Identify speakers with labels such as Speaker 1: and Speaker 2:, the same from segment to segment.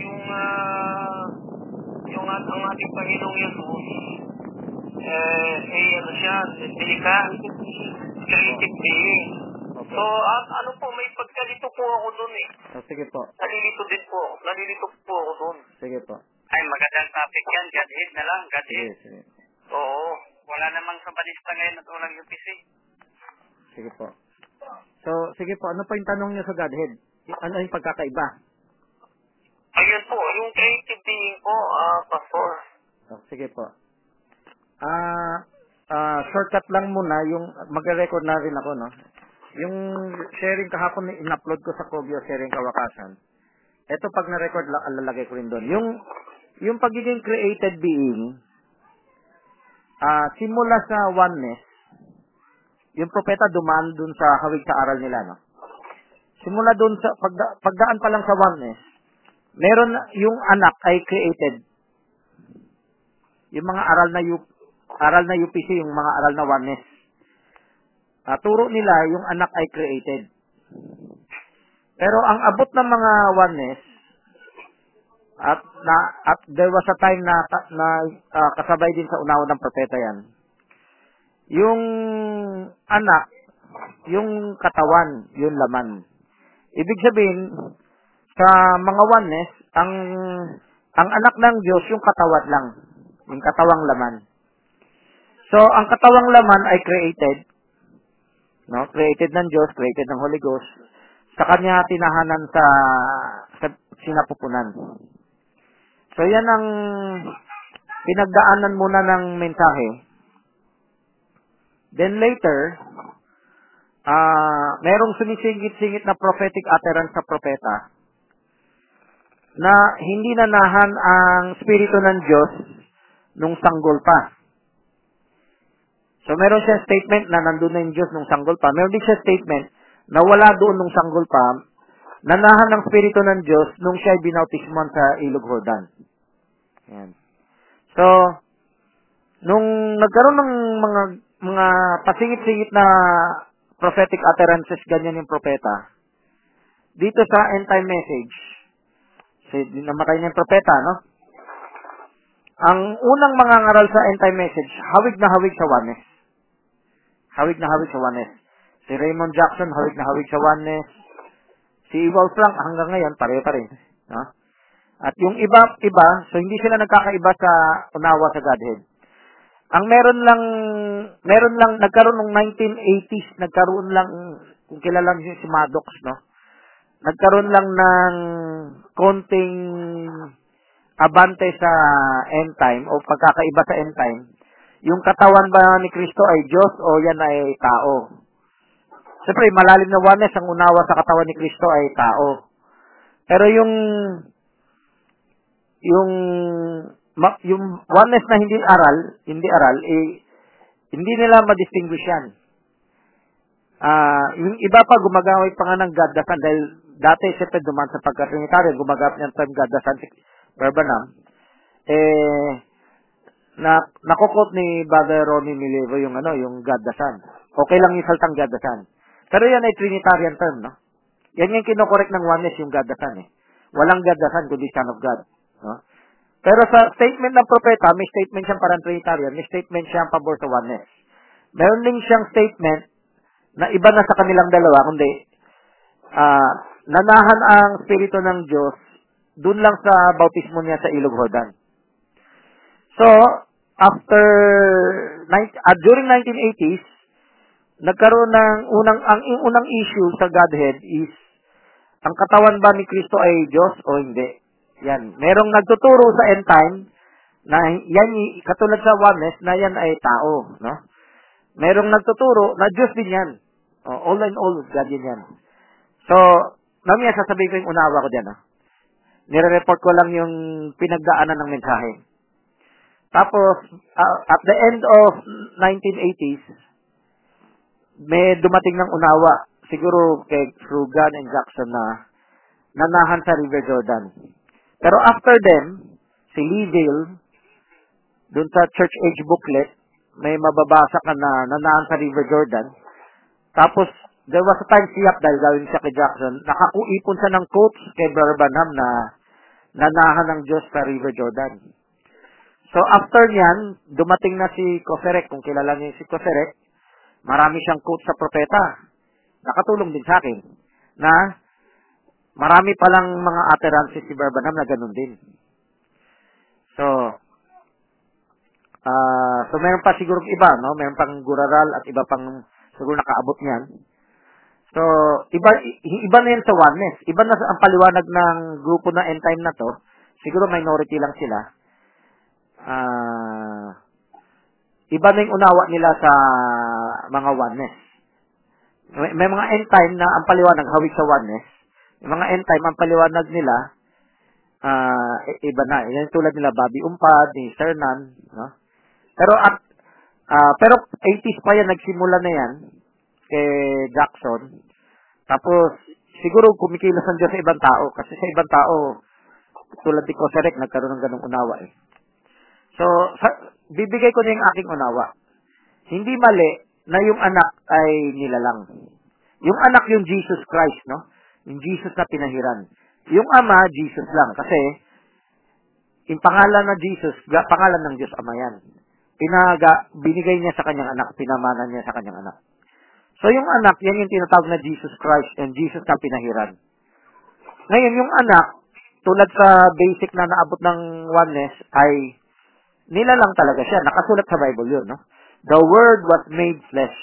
Speaker 1: yung, ah, yung at ang ating Panginoong Yesus, eh, eh, ano siya, delika, creative being. So, at ano po, may pagkalito po ako dun eh.
Speaker 2: Oh, sige po.
Speaker 1: Nalilito din po. Nalilito po ako dun.
Speaker 2: Sige po.
Speaker 1: Ay, magandang topic yan. Godhead na lang.
Speaker 2: Sige, sige.
Speaker 1: Oo. Wala namang sabanista ngayon at walang UPC.
Speaker 2: Sige po. So, sige po, ano pa yung tanong niyo sa Godhead? Ano yung pagkakaiba?
Speaker 1: Ayun po, yung creative being po, ah, Pastor.
Speaker 2: Oh, sige po. Ah, ah, shortcut lang muna yung magre-record na rin ako, no? Yung sharing kahapon na in-upload ko sa Kobyo sharing kawakasan. Ito pag na-record la- lalagay ko rin doon. Yung yung pagiging created being ah simula sa oneness, yung propeta dumaan dun sa hawig sa aral nila, no? Simula dun sa pagda, pagdaan pa lang sa oneness, meron yung anak ay created yung mga aral na U, aral na UPC, yung mga aral na oneness. Ah, turo nila yung anak ay created. Pero ang abot ng mga oneness at na at there was a time na na ah, kasabay din sa unawa ng propeta yan. Yung anak, yung katawan, yung laman. Ibig sabihin, sa mga oneness, ang ang anak ng Diyos yung katawan lang, yung katawang laman. So, ang katawang laman ay created, no? Created ng Diyos, created ng Holy Ghost. Sa kanya tinahanan sa, sa sinapupunan. So, yan ang pinagdaanan muna ng mensahe. Then later, ah merong sumisingit-singit na prophetic utterance sa propeta na hindi nanahan ang Espiritu ng Diyos nung sanggol pa. So, meron siya statement na nandun na yung Diyos nung sanggol pa. Meron din siya statement na wala doon nung sanggol pa, nanahan ng Espiritu ng Diyos nung siya ay binautisman sa Ilog Jordan. Yan. So, nung nagkaroon ng mga mga pasingit-singit na prophetic utterances, ganyan yung propeta, dito sa end time message, si namatay na yung propeta, no? Ang unang mga ngaral sa end time message, hawig na hawig sa oneness. Hawig na hawig sa oneness. Si Raymond Jackson, hawig na hawig sa oneness. Si Ewald Frank, hanggang ngayon, pareho pa rin. No? At yung iba, iba, so hindi sila nagkakaiba sa unawa sa Godhead. Ang meron lang, meron lang, nagkaroon ng 1980s, nagkaroon lang, kung kilala niyo si Maddox, no? Nagkaroon lang ng konting abante sa end time o pagkakaiba sa end time. Yung katawan ba ni Kristo ay Diyos o yan ay tao? Siyempre, malalim na oneness ang unawa sa katawan ni Kristo ay tao. Pero yung yung yung oneness na hindi aral, hindi aral, eh, hindi nila ma-distinguish yan. Ah, yung iba pa gumagamit pa nga ng God dahil dati siyempre duman sa pagka-Trinitarian, gumagamit ng term God the Son, si Barbanam, eh, na, nakukot ni Brother Ronnie Milevo yung ano, yung God the Son. Okay lang yung saltang God the Son. Pero yan ay Trinitarian term, no? Yan yung kinokorek ng oneness yung God the Son, eh. Walang God the Son, kundi Son of God. No? Pero sa statement ng propeta, may statement siyang parang Trinitarian, may statement siyang pabor sa oneness. Meron din siyang statement na iba na sa kanilang dalawa, kundi ah nanahan ang Espiritu ng Diyos dun lang sa bautismo niya sa Ilog Jordan. So, after, ah, during 1980s, nagkaroon ng unang, ang unang issue sa Godhead is, ang katawan ba ni Kristo ay Diyos o hindi? Yan. Merong nagtuturo sa end time na yan, katulad sa oneness, na yan ay tao, no? Merong nagtuturo na Diyos din yan. Oh, all in all, God din yan. So, mamaya sasabihin ko yung unawa ko dyan, ah. Nire-report ko lang yung pinagdaanan ng mensahe. Tapos, ah, at the end of 1980s, may dumating ng unawa, siguro kay Frugan and Jackson na nanahan sa River Jordan. Pero after them, si Leeville, dun sa Church Age booklet, may mababasa ka na nanahan sa River Jordan. Tapos, there was a time siya, dahil gawin siya kay Jackson, nakakuipon siya ng quotes kay Brother Branham na nanahan ng Diyos sa River Jordan. So after niyan, dumating na si Koserek, kung kilala niyo si Koserek, marami siyang quote sa propeta. Nakatulong din sa akin na marami palang mga utterances si Barbanam na ganun din. So, ah so meron pa siguro iba, no? Meron pang Guraral at iba pang siguro nakaabot niyan. So, iba iba na yan sa oneness. Iba na ang paliwanag ng grupo na end time na to. Siguro minority lang sila. Ah, iba na yung unawa nila sa mga oneness. May, may mga end time na ang paliwanag hawig sa oneness. Yung mga end time ang paliwanag nila i- iba na. Yan tulad nila Bobby Umpad, ni Sernan, no? Pero at ah, pero 80s pa yan nagsimula na yan kay Jackson. Tapos siguro kumikilos ang Diyos sa ibang tao kasi sa ibang tao tulad ni Koserek nagkaroon ng ganung unawa eh. So, sa, bibigay ko na yung aking unawa. Hindi mali na yung anak ay nilalang. Yung anak yung Jesus Christ, no? Yung Jesus na pinahiran. Yung ama, Jesus lang. Kasi, yung pangalan na Jesus, ga- pangalan ng Diyos Ama yan. Pinaga, binigay niya sa kanyang anak, pinamana niya sa kanyang anak. So, yung anak, yan yung tinatawag na Jesus Christ and Jesus na pinahiran. Ngayon, yung anak, tulad sa basic na naabot ng oneness, ay nilalang talaga siya. Nakasulat sa Bible yun, no? The Word was made flesh.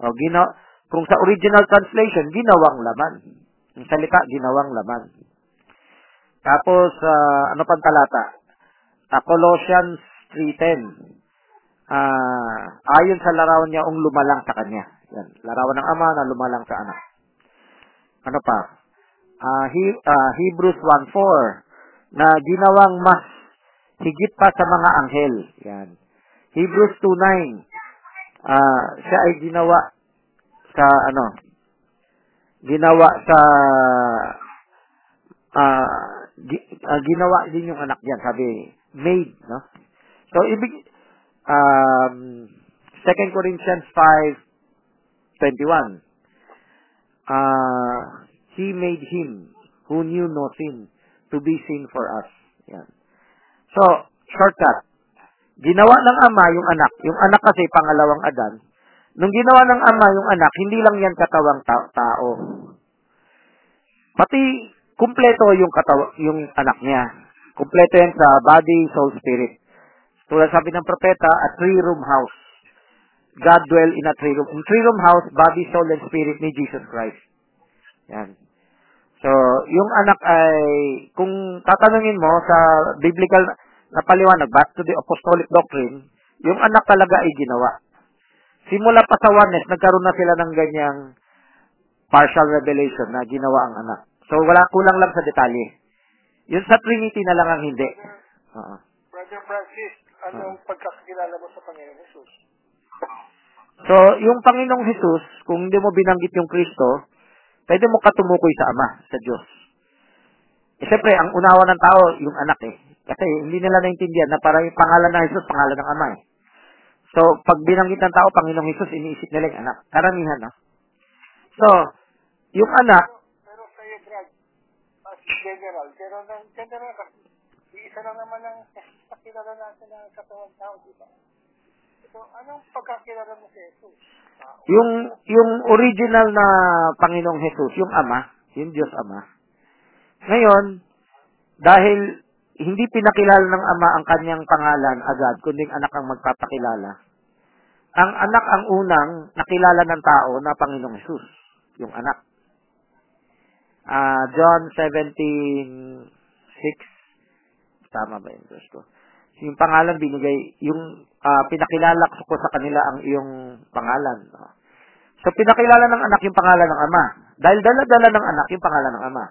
Speaker 2: O, gina kung sa original translation, ginawang laman. Yung salita, ginawang laman. Tapos, ah, ano pang talata? Ah, Colossians 3.10. Ah, ayon sa larawan niya, ang lumalang sa kanya. Yan. Larawan ng ama na lumalang sa anak. Ano pa? Ah, He- ah, Hebrews 1.4 na ginawang mas higit pa sa mga anghel. Yan. Hebrews 2.9 ah, siya ay ginawa sa ano ginawa sa ah, gi- ah, ginawa din yung anak diyan sabi made no so ibig um 2 Corinthians 5:21 ah he made him who knew no sin to be sin for us. Yan. So shortcut ginawa ng ama yung anak. Yung anak kasi pangalawang adan. Nung ginawa ng ama yung anak hindi lang yan katawang ta- tao. Pati kumpleto yung katawa, yung anak niya. Kumpleto yan sa body, soul, spirit. Tulad sabi ng propeta, a three-room house. God dwell in a three-room. In three-room house, body, soul, and spirit ni Jesus Christ. Yan. So, yung anak ay, kung tatanungin mo sa biblical na paliwanag, back to the apostolic doctrine, yung anak talaga ay ginawa. Simula pa sa oneness, nagkaroon na sila ng ganyang partial revelation na ginawa ang anak. So, wala kulang lang sa detalye. Yun sa Trinity na lang ang hindi. Oo.
Speaker 3: Brother Francis, anong pagkakilala mo sa Panginoon Jesus?
Speaker 2: So, yung Panginoong Jesus, kung hindi mo binanggit yung Kristo, pwede mo katumukoy sa Ama, sa Diyos. Eh, siyempre, ang unawa ng tao, yung anak eh. Kasi hindi nila naintindihan na parang yung pangalan ng Jesus, pangalan ng Ama eh. So, pag binanggit ng tao, Panginoong Jesus, iniisip nila yung anak. Karamihan, no? So, yung anak,
Speaker 3: Pero sa iyo, Brad, as general, pero ng general isa lang naman ang pakilala natin ng katawang tao, di ba? Anong pagkakilala mo sa Jesus? Tao.
Speaker 2: yung yung original na Panginoong Jesus, yung Ama, yung Diyos Ama. Ngayon, dahil hindi pinakilala ng Ama ang kanyang pangalan agad, kundi ang anak ang magpapakilala. Ang anak ang unang nakilala ng tao na Panginoong Jesus, yung anak. Ah, John 17:6 Tama ba yung verse ko? Yung pangalan binigay, yung ah, pinakilala ko sa kanila ang iyong pangalan. So, pinakilala ng anak yung pangalan ng ama. Dahil dala-dala ng anak yung pangalan ng ama.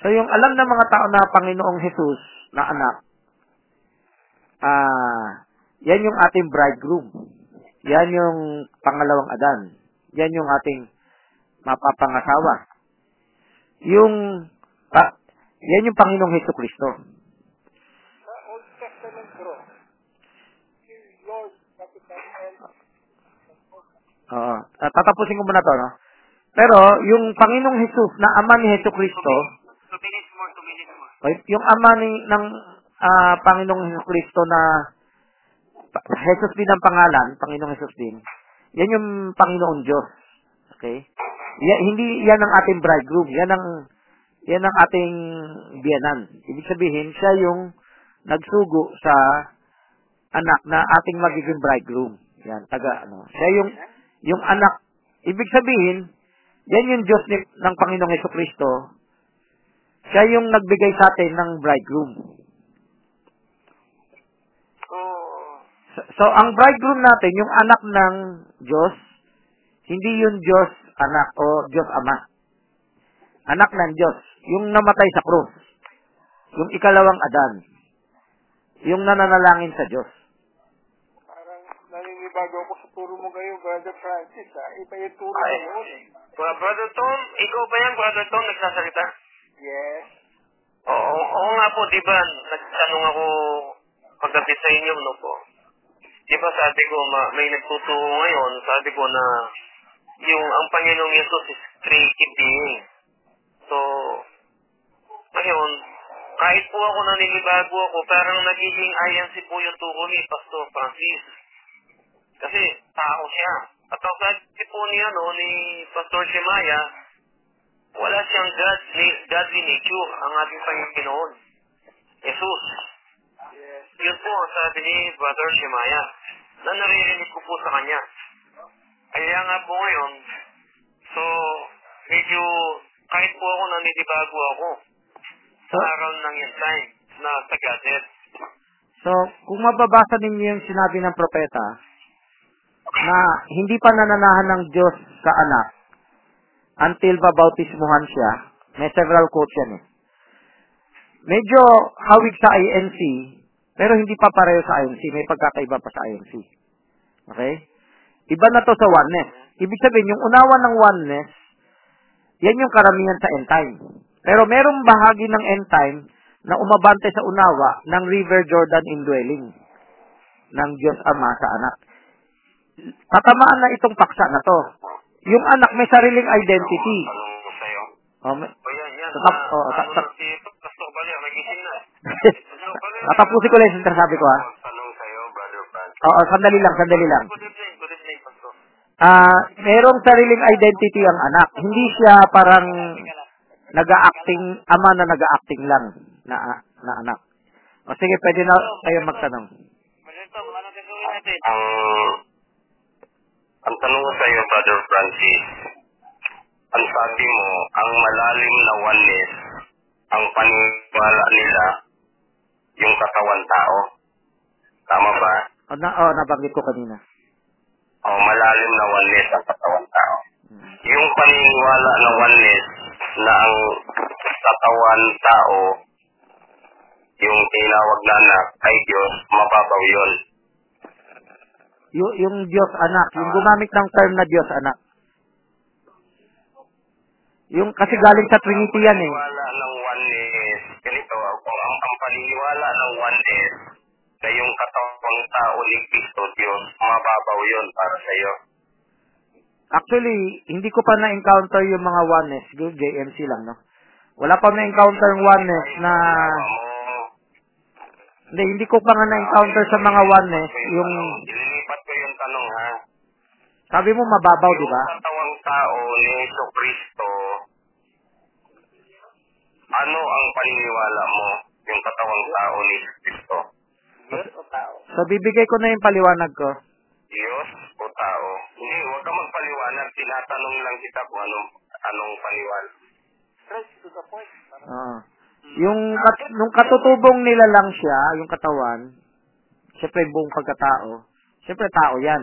Speaker 2: So, yung alam ng mga tao na Panginoong Jesus na anak, ah, yan yung ating bridegroom. Yan yung pangalawang adan. Yan yung ating mapapangasawa. Yung, pa, yan yung Panginoong Heso Kristo.
Speaker 3: Sa Old Testament, bro, si Lord, Capitan L,
Speaker 2: Oo. Ah, tatapusin ko muna to, no? Pero, yung Panginoong Jesus na ama ni Heso Kristo, yung ama ni, ng ah, Panginoong Hesus Kristo na Jesus din ang pangalan, Panginoong Jesus din. Yan yung Panginoon Diyos. Okay? Ya- hindi yan ang ating bridegroom. Yan ang yan ang ating biyanan. Ibig sabihin, siya yung nagsugo sa anak na ating magiging bridegroom. Yan, taga ano. Siya yung yung anak. Ibig sabihin, yan yung Diyos ni, ng Panginoong Hesus Kristo. Siya yung nagbigay sa atin ng bridegroom.
Speaker 1: So,
Speaker 2: so, ang bridegroom natin, yung anak ng Diyos, hindi yung Diyos anak o Diyos ama. Anak ng Diyos. Yung namatay sa krus. Yung ikalawang Adan. Yung nananalangin sa Diyos.
Speaker 3: Naninibago ako sa turo mo ngayon, Brother Francis, ha? Iba yung turo
Speaker 1: Ay.
Speaker 3: mo noon, eh.
Speaker 1: Bro- Brother Tom, ikaw ba yan, Brother Tom, nagsasalita?
Speaker 3: Yes.
Speaker 1: Oo, oo nga po, di ba, nagtanong ako pagdating sa inyo, no po. Di ba sabi ko, ma, may nagtuturo ngayon, sabi ko na yung ang Panginoong Yesus is creative being. So, ngayon, kahit po ako naninibago ako, parang nagiging INC po yung turo ni Pastor Francis. Kasi tao siya. At sabi po ni, ano, ni Pastor Shemaya, wala siyang God, godly nature ang ating Panginoon. Jesus.
Speaker 3: Yes.
Speaker 1: Yun po ang sabi ni Brother Shemaya na naririnig ko po sa kanya. Kaya nga po ngayon, so, medyo, kahit po ako naninibago ako sa
Speaker 2: So,
Speaker 1: aral ng end time na sa Godhead.
Speaker 2: so, kung mababasa ninyo yung sinabi ng propeta, na hindi pa nananahan ng Diyos sa anak until babautismuhan siya, may several quotes yan eh. Medyo hawig sa INC, pero hindi pa pareho sa INC. May pagkakaiba pa sa INC. Okay? Iba na to sa oneness. Ibig sabihin, yung unawa ng oneness, yan yung karamihan sa end time. Pero merong bahagi ng end time na umabante sa unawa ng River Jordan indwelling ng Diyos Ama sa anak. Tatamaan na itong paksa na to. Yung anak may sariling identity.
Speaker 1: Ko sa'yo.
Speaker 2: Oh, may,
Speaker 1: O yan, yan.
Speaker 2: Sa tap-
Speaker 1: na-
Speaker 2: oh,
Speaker 1: ano nagising na.
Speaker 2: Tatapusin ko lang yung sinasabi ko ha.
Speaker 1: Brother Frank.
Speaker 2: Oo, sandali lang, sandali lang. Ah, merong sariling identity ang anak. Hindi siya parang nag-acting, ama na nag-acting lang na, na anak. O sige, pwede na kayo magtanong.
Speaker 1: Ang, ang tanong ko sa'yo, Brother Francis, ang sabi mo, ang malalim na oneness, ang paniwala nila, yung katawan tao. Tama ba?
Speaker 2: O, na, oh, nabanggit ko kanina.
Speaker 1: O malalim na oneness ang katawan tao. Yung paniniwala na oneness na ang katawan tao, yung tinawag na anak ay Diyos, mababaw yun.
Speaker 2: Yung, yung Diyos anak, yung gumamit ng term na Diyos anak. Yung kasi galing sa Trinity yan eh.
Speaker 1: Paniniwala ng oneness, ganito, kung ang, ang paniniwala ng oneness na yung katawang tao ni Kristo Diyos, mababaw yun para sa iyo.
Speaker 2: Actually, hindi ko pa na-encounter yung mga oneness. Good, JMC lang, no? Wala pa na-encounter yung oneness na... Hindi, hindi ko pa nga na-encounter sa mga oneness yung...
Speaker 1: Ililipat yung tanong ha.
Speaker 2: Sabi mo mababaw, di ba?
Speaker 1: Yung katawang tao ni Yeso Kristo, ano ang paniniwala mo yung katawang tao ni Yeso Kristo?
Speaker 3: Diyos o tao?
Speaker 2: So, bibigay ko na yung paliwanag ko.
Speaker 1: Diyos o tao? Hindi, huwag ka magpaliwanag. Tinatanong lang kita kung anong, anong paniwala.
Speaker 3: Straight to the point.
Speaker 2: Oo. Yung kat, nung katutubong nila lang siya, yung katawan, syempre buong pagkatao, syempre tao yan.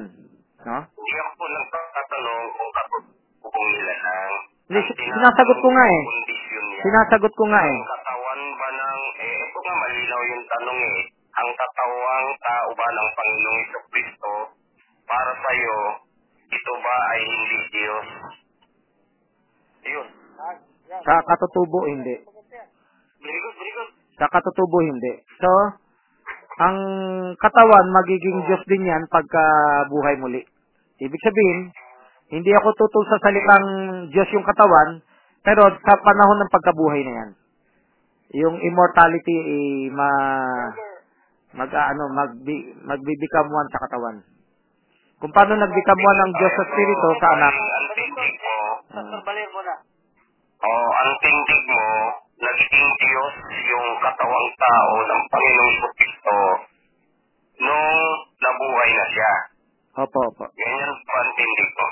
Speaker 2: No?
Speaker 1: Hindi ako nagtatanong kung katutubong nila lang.
Speaker 2: Hindi, sinasagot ko nga eh.
Speaker 1: kung.
Speaker 2: Sinasagot ko nga eh.
Speaker 1: Ang katawan ba ng, eh, ito nga malinaw yung tanong eh. Ang katawang tao ba ng Panginoong Iso Kristo para sa iyo, ito ba ay hindi Diyos? Yun.
Speaker 2: Sa katutubo, hindi.
Speaker 1: Very good, very good.
Speaker 2: Sa katutubo, hindi. So, ang katawan, magiging Diyos din yan pagka buhay muli. Ibig sabihin, hindi ako tutul sa salitang Diyos yung katawan, pero sa panahon ng pagkabuhay na yan. yung immortality eh, ma mag ano mag magbibecome one sa katawan. Kung paano nag-become one ang Diyos sa Espiritu sa anak.
Speaker 4: Ang tindig mo,
Speaker 3: Pastor Baler mo
Speaker 4: naging Diyos yung katawang tao ng Panginoong Kristo nung nabuhay na siya.
Speaker 2: Opo, opo.
Speaker 4: Ganyan tindig mo.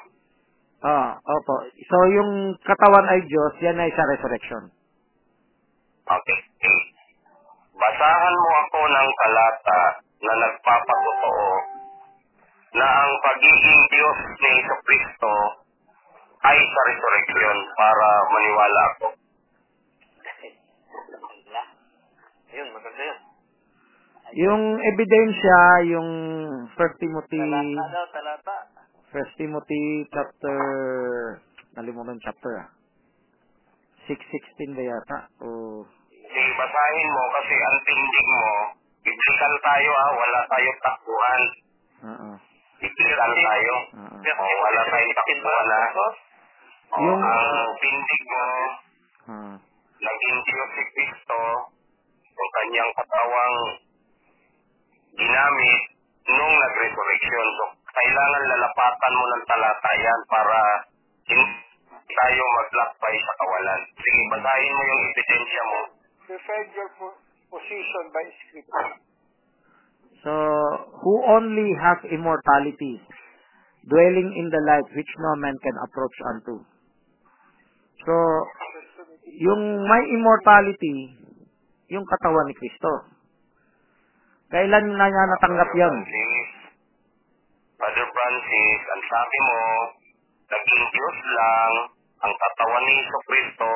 Speaker 2: Ah, opo. So yung katawan ay Diyos, yan ay sa resurrection.
Speaker 4: Okay. Basahan mo ako ng talata na nagpapatotoo na ang pagiging Diyos ni Kristo ay sa resurrection para maniwala ako. Ayun, maganda yun.
Speaker 2: Yung ebidensya, yung 1 Timothy,
Speaker 3: daw, talata.
Speaker 2: 1 Timothy chapter, nalimutan chapter ah. 6.16 ba yata? O,
Speaker 4: Sige, basahin mo kasi ang tindig mo, biblical tayo ha, wala tayong takbuhan.
Speaker 2: oo.
Speaker 4: Biblical tayo.
Speaker 2: Oo.
Speaker 4: O, wala tayong takbuhan ha. O,
Speaker 2: Yung-
Speaker 4: ang tindig mo,
Speaker 2: Ah.
Speaker 4: naging Diyos si Kristo, yung kanyang katawang ginamit nung nag-resurrection. So, kailangan lalapatan mo ng talata yan para hindi tayo maglakbay sa kawalan. Sige, basahin mo yung ebidensya mo.
Speaker 3: Defend your po- position by scripture.
Speaker 2: So, who only has immortality, dwelling in the light which no man can approach unto. So, yung may immortality, yung katawan ni Kristo. Kailan na niya natanggap?
Speaker 4: Francis, Father Francis, ang sabi mo, naging Diyos lang ang katawan ni Iso Kristo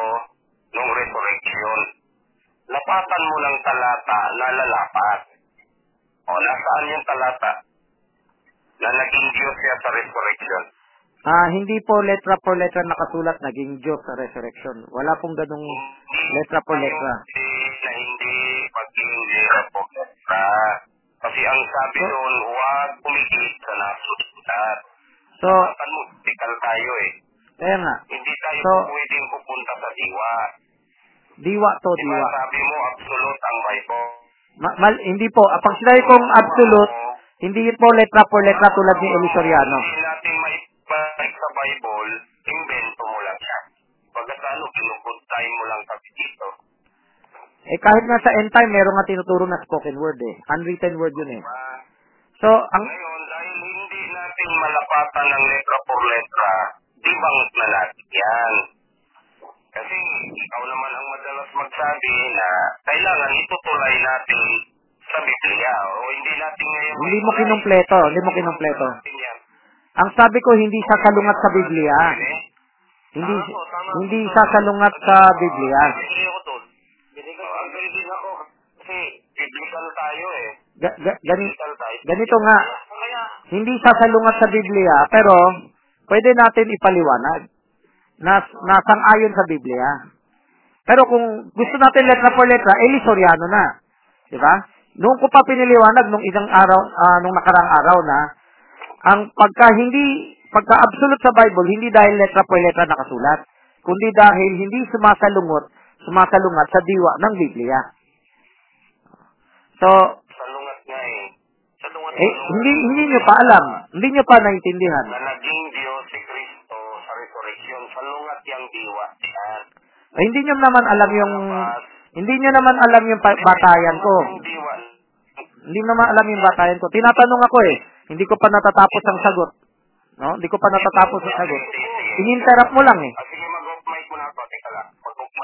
Speaker 4: nung resurrection. Lapatan mo ng talata na lalapat. O, nasaan yung talata? Na naging Diyos siya sa resurrection.
Speaker 2: Ah, hindi po letra por letra nakasulat naging Diyos sa resurrection. Wala pong ganung letra por letra.
Speaker 4: Na hindi paging letra po letra. Kasi ang sabi
Speaker 2: So-
Speaker 4: doon, huwag pumigit sa nasusunod.
Speaker 2: So,
Speaker 4: Lapatan mo, tikal tayo eh.
Speaker 2: kaya nga,
Speaker 4: Hindi tayo
Speaker 2: So-
Speaker 4: pwedeng pupunta sa diwa.
Speaker 2: diwa to,
Speaker 4: Di ba
Speaker 2: diwa.
Speaker 4: sabi mo, absolute ang Bible.
Speaker 2: Ma- mal- hindi po, pag sinabi kong absolute, hindi po letra por letra tulad ni Elisoriano.
Speaker 4: Hindi natin maibalik sa Bible, invento mo lang siya. Pagkatano, kinukod time mo lang kami dito.
Speaker 2: Eh kahit nga sa end time, meron nga tinuturo na spoken word eh. Unwritten word yun eh. So, ang
Speaker 4: Ngayon, dahil hindi natin malapatan ng letra por letra, di bang na natin yan? Kasi ikaw naman ang madalas magsabi na kailangan itutulay natin sa Biblia. O hindi natin ngayon...
Speaker 2: Hindi mo kinumpleto, hindi mo kinumpleto.
Speaker 4: Yan.
Speaker 2: Ang sabi ko hindi sasalungat sa Biblia. Hindi hindi sasalungat sa Biblia.
Speaker 4: Eh.
Speaker 2: Ga- ga- gani- ganito nga, hindi sasalungat sa Biblia, pero pwede natin ipaliwanag na nasang-ayon sa Biblia. Pero kung gusto natin letra por letra, eh Lisoriano na. Di ba? Noong ko pa piniliwanag nung isang araw, ah, nung nakarang araw na, ang pagka hindi, pagka absolute sa Bible, hindi dahil letra por letra nakasulat, kundi dahil hindi sumasalungot, sumasalungat sa diwa ng Biblia. So,
Speaker 4: salungat nga eh. Salungat
Speaker 2: eh, hindi, hindi nyo pa alam. Hindi nyo pa naintindihan.
Speaker 4: na naging Diyos si Kristo sa resurrection. Salungat yung diwa. Yan.
Speaker 2: Eh, hindi nyo naman alam yung, hindi nyo naman alam yung batayan ko. Hindi naman alam yung batayan ko. Tinatanong ako eh. Hindi ko pa natatapos ang sagot. No? Hindi ko pa natatapos ang sagot. Ininterrupt mo lang eh.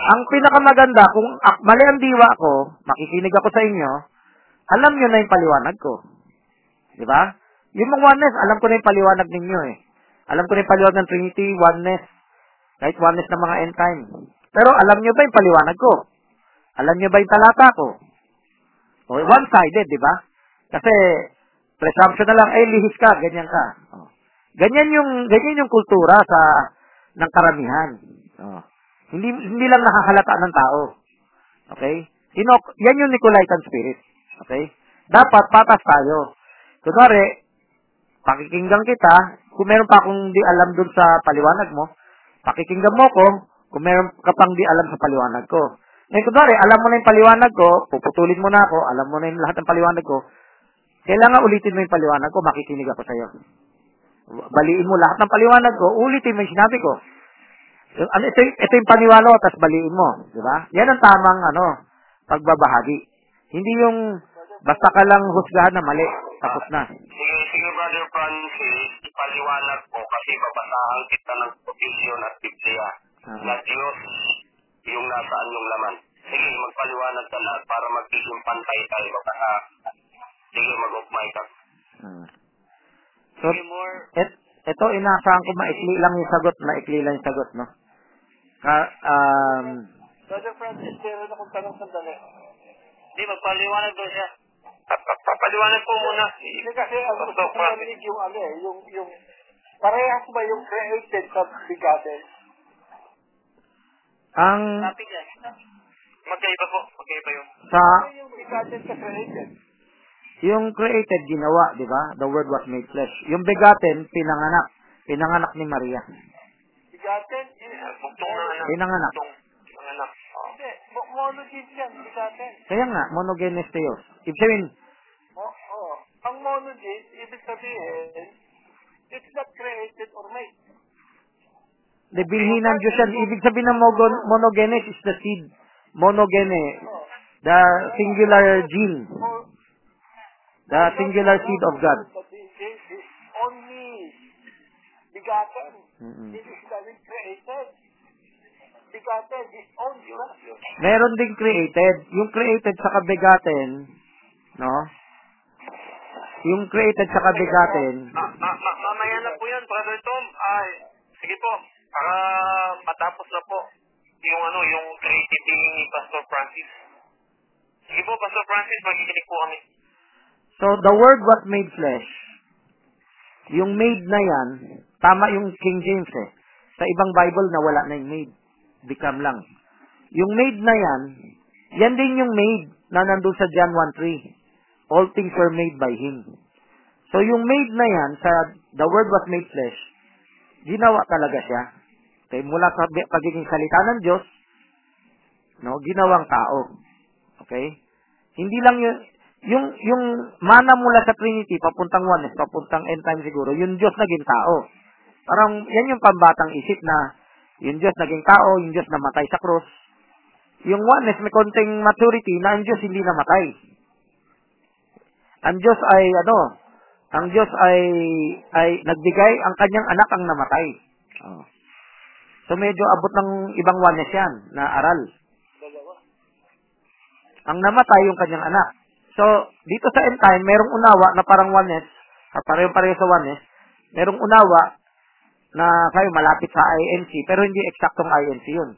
Speaker 2: Ang pinakamaganda, kung mali ang diwa ko, makikinig ako sa inyo, alam nyo na yung paliwanag ko. Di ba? Yung mga oneness, alam ko na yung paliwanag ninyo eh. Alam ko na yung paliwanag ng Trinity, oneness, kahit oneness ng mga end time. Pero alam nyo ba yung paliwanag ko? Alam nyo ba yung talata ko? O, one-sided, di ba? Kasi, presumption na lang, eh, lihis ka, ganyan ka. O. Ganyan yung, ganyan yung kultura sa, ng karamihan. O. Hindi, hindi lang nakahalata ng tao. Okay? Sino, yan yung Nicolaitan spirit. Okay? Dapat patas tayo. Kunwari, pakikinggan kita, kung meron pa akong di alam dun sa paliwanag mo, pakikinggan mo ko, kung meron ka pang di alam sa paliwanag ko. Ngayon, kunwari, alam mo na yung paliwanag ko, puputulin mo na ako, alam mo na yung lahat ng paliwanag ko, kailangan ulitin mo yung paliwanag ko, makikinig ako sa'yo. Baliin mo lahat ng paliwanag ko, ulitin mo yung sinabi ko. Ano, ito, ito yung paniwala ko, tapos baliin mo. Di ba? Yan ang tamang, ano, pagbabahagi. Hindi yung, basta ka lang husgahan na mali. Tapos na.
Speaker 1: Sige, sige, Brother Francis, ipaliwanag ko kasi babasahan kita ng posisyon at Biblia
Speaker 2: Ah.
Speaker 1: na Diyos yung nasaan yung laman. Sige, magpaliwanag ka lahat para magiging pantay tayo baka Sige, mag-upmay ka.
Speaker 2: Hmm. So,
Speaker 1: more.
Speaker 2: et, ito, inaasahan ko maikli lang yung sagot, maikli lang yung sagot, no? Ka, um,
Speaker 3: Brother Francis, meron akong tanong sandali.
Speaker 1: Hindi, magpaliwanag daw siya. Papaliwanag po muna.
Speaker 3: Hindi kasi ang gusto ko
Speaker 1: Francis.
Speaker 3: marinig yung ano eh, yung, yung, parehas ba yung created sa bigatin?
Speaker 2: ang,
Speaker 1: Magkaiba po, magkaiba yun.
Speaker 2: sa,
Speaker 3: Ano yung bigatin sa created?
Speaker 2: Yung created, ginawa, di ba? The word was made flesh. Yung begotten, pinanganak. Pinanganak ni Maria.
Speaker 1: Anak.
Speaker 2: Pinanganak.
Speaker 1: Bugtong ng anak. Oh.
Speaker 3: Hindi, mo- monogene yan, bigatin.
Speaker 2: Kaya nga, monogenes theos. Ibig sabihin,
Speaker 3: Oo. Oh, Ang monogene, ibig sabihin, it's not created or made.
Speaker 2: de bilhin ng Diyos yan. Ibig sabihin ng monogenes is the seed. Monogene,
Speaker 3: Oh.
Speaker 2: the singular gene. The singular seed of God.
Speaker 3: But this is only bigatin.
Speaker 2: Mm-mm.
Speaker 3: This is not created. Bigatin is only.
Speaker 2: Meron ding created. Yung created sa kabigatin, no? Yung created sa kabigatin,
Speaker 1: Ma- ma- ma- mamaya na po yan, Brother Tom. Ay, sige po. Para matapos na po yung ano, yung creative being ni Pastor Francis. Sige po, Pastor Francis, magiginig po kami.
Speaker 2: So, the word was made flesh. Yung made na yan, tama yung King James eh. Sa ibang Bible na wala na yung made. Become lang. Yung made na yan, yan din yung made na nandun sa John 1.3. All things were made by Him. So, yung made na yan, sa the word was made flesh, ginawa talaga siya. Okay, mula sa pagiging salita ng Diyos, no, ginawang tao. Okay? Hindi lang yun, yung, yung mana mula sa Trinity, papuntang oneness, papuntang end time siguro, yung Diyos naging tao. Parang, yan yung pambatang isip na, yung Diyos naging tao, yung Diyos namatay sa cross. Yung oneness, may konting maturity na ang Diyos hindi namatay. Ang Diyos ay, ano, ang Diyos ay, ay nagbigay, ang kanyang anak ang namatay. Oh. So, medyo abot ng ibang oneness yan, na aral. Ang namatay yung kanyang anak. So, dito sa end time, merong unawa na parang oneness, ah, pareho-pareho sa oneness, merong unawa na kayo malapit sa INC, pero hindi eksaktong INC yun.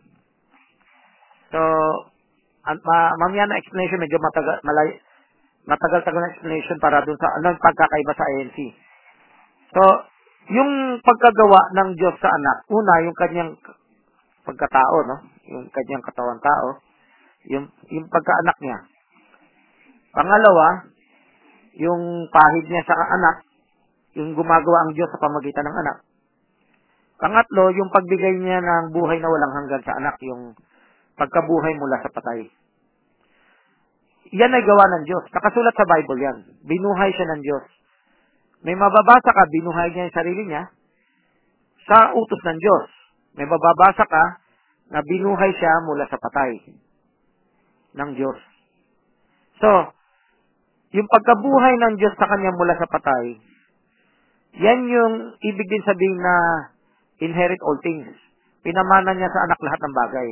Speaker 2: So, an, ma, mamaya na explanation, medyo matagal, malay, matagal-tagal na explanation para dun sa ano pagkakaiba sa INC. So, yung pagkagawa ng Diyos sa anak, una, yung kanyang pagkatao, no? Yung kanyang katawan tao, yung, yung pagkaanak niya. Pangalawa, yung pahid niya sa anak, yung gumagawa ang Diyos sa pamagitan ng anak. Pangatlo, yung pagbigay niya ng buhay na walang hanggan sa anak, yung pagkabuhay mula sa patay. Yan ay gawa ng Diyos. Nakasulat sa Bible yan. Binuhay siya ng Diyos. May mababasa ka, binuhay niya yung sarili niya sa utos ng Diyos. May mababasa ka na binuhay siya mula sa patay ng Diyos. So, yung pagkabuhay ng Diyos sa kanya mula sa patay, yan yung ibig din sabihin na inherit all things. Pinamana niya sa anak lahat ng bagay.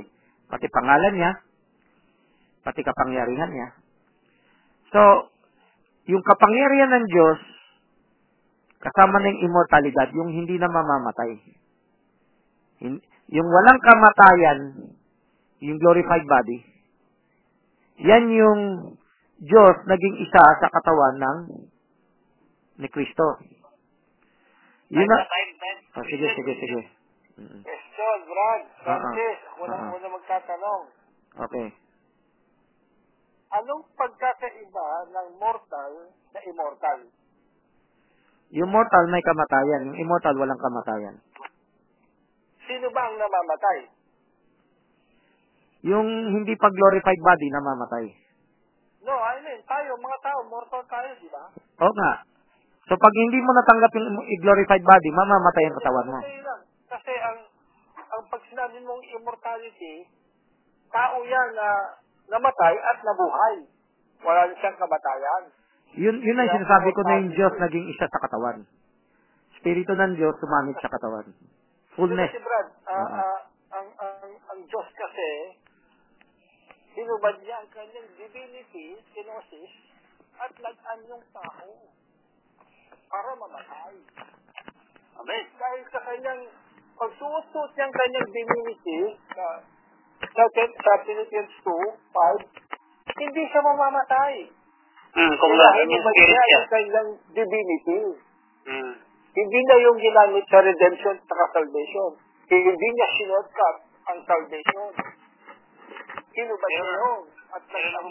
Speaker 2: Pati pangalan niya, pati kapangyarihan niya. So, yung kapangyarihan ng Diyos, kasama ng immortalidad, yung hindi na mamamatay. Yung walang kamatayan, yung glorified body, yan yung Diyos naging isa sa katawan ng ni Kristo. Yun na, oh, sige, sige, sige.
Speaker 3: Question, Brad, Francis,
Speaker 2: Ah, ah.
Speaker 3: ako na
Speaker 2: Ah, ah.
Speaker 3: muna magtatanong.
Speaker 2: Okay.
Speaker 3: Anong pagkakaiba ng mortal sa immortal?
Speaker 2: Yung mortal may kamatayan, yung immortal walang kamatayan.
Speaker 3: Sino ba ang namamatay?
Speaker 2: Yung hindi pa glorified body namamatay.
Speaker 3: No, I mean, tayo, mga tao, mortal tayo, di ba?
Speaker 2: Oo nga. So pag hindi mo natanggap yung glorified body, mamamatay ang katawan mo.
Speaker 3: Kasi ang, ang pag sinabi mong immortality, tao yan na namatay at nabuhay. Wala siyang kamatayan.
Speaker 2: Yun, yun ang sinasabi ko na yung Diyos naging isa sa katawan. Espiritu ng Diyos sumamit sa katawan. Fullness.
Speaker 3: Kasi Brad,
Speaker 2: Oo.
Speaker 3: ah, ang, ang, ang Diyos kasi, hinubad niya ang kanyang divinity, kinosis, at nag-an yung tao para mamatay. Amen. Dahil sa kanyang pagsuot niya ang kanyang divinity, sa, sa, Philippians 2, 5, hindi siya mamamatay.
Speaker 1: Hmm, kung
Speaker 3: Dahil
Speaker 1: yung spirit
Speaker 3: niya ang kanyang divinity.
Speaker 1: Hmm.
Speaker 3: Hindi na yung ginamit sa redemption at salvation. Hindi niya sinodcut ang salvation. Niya
Speaker 1: Meron-
Speaker 3: yun. At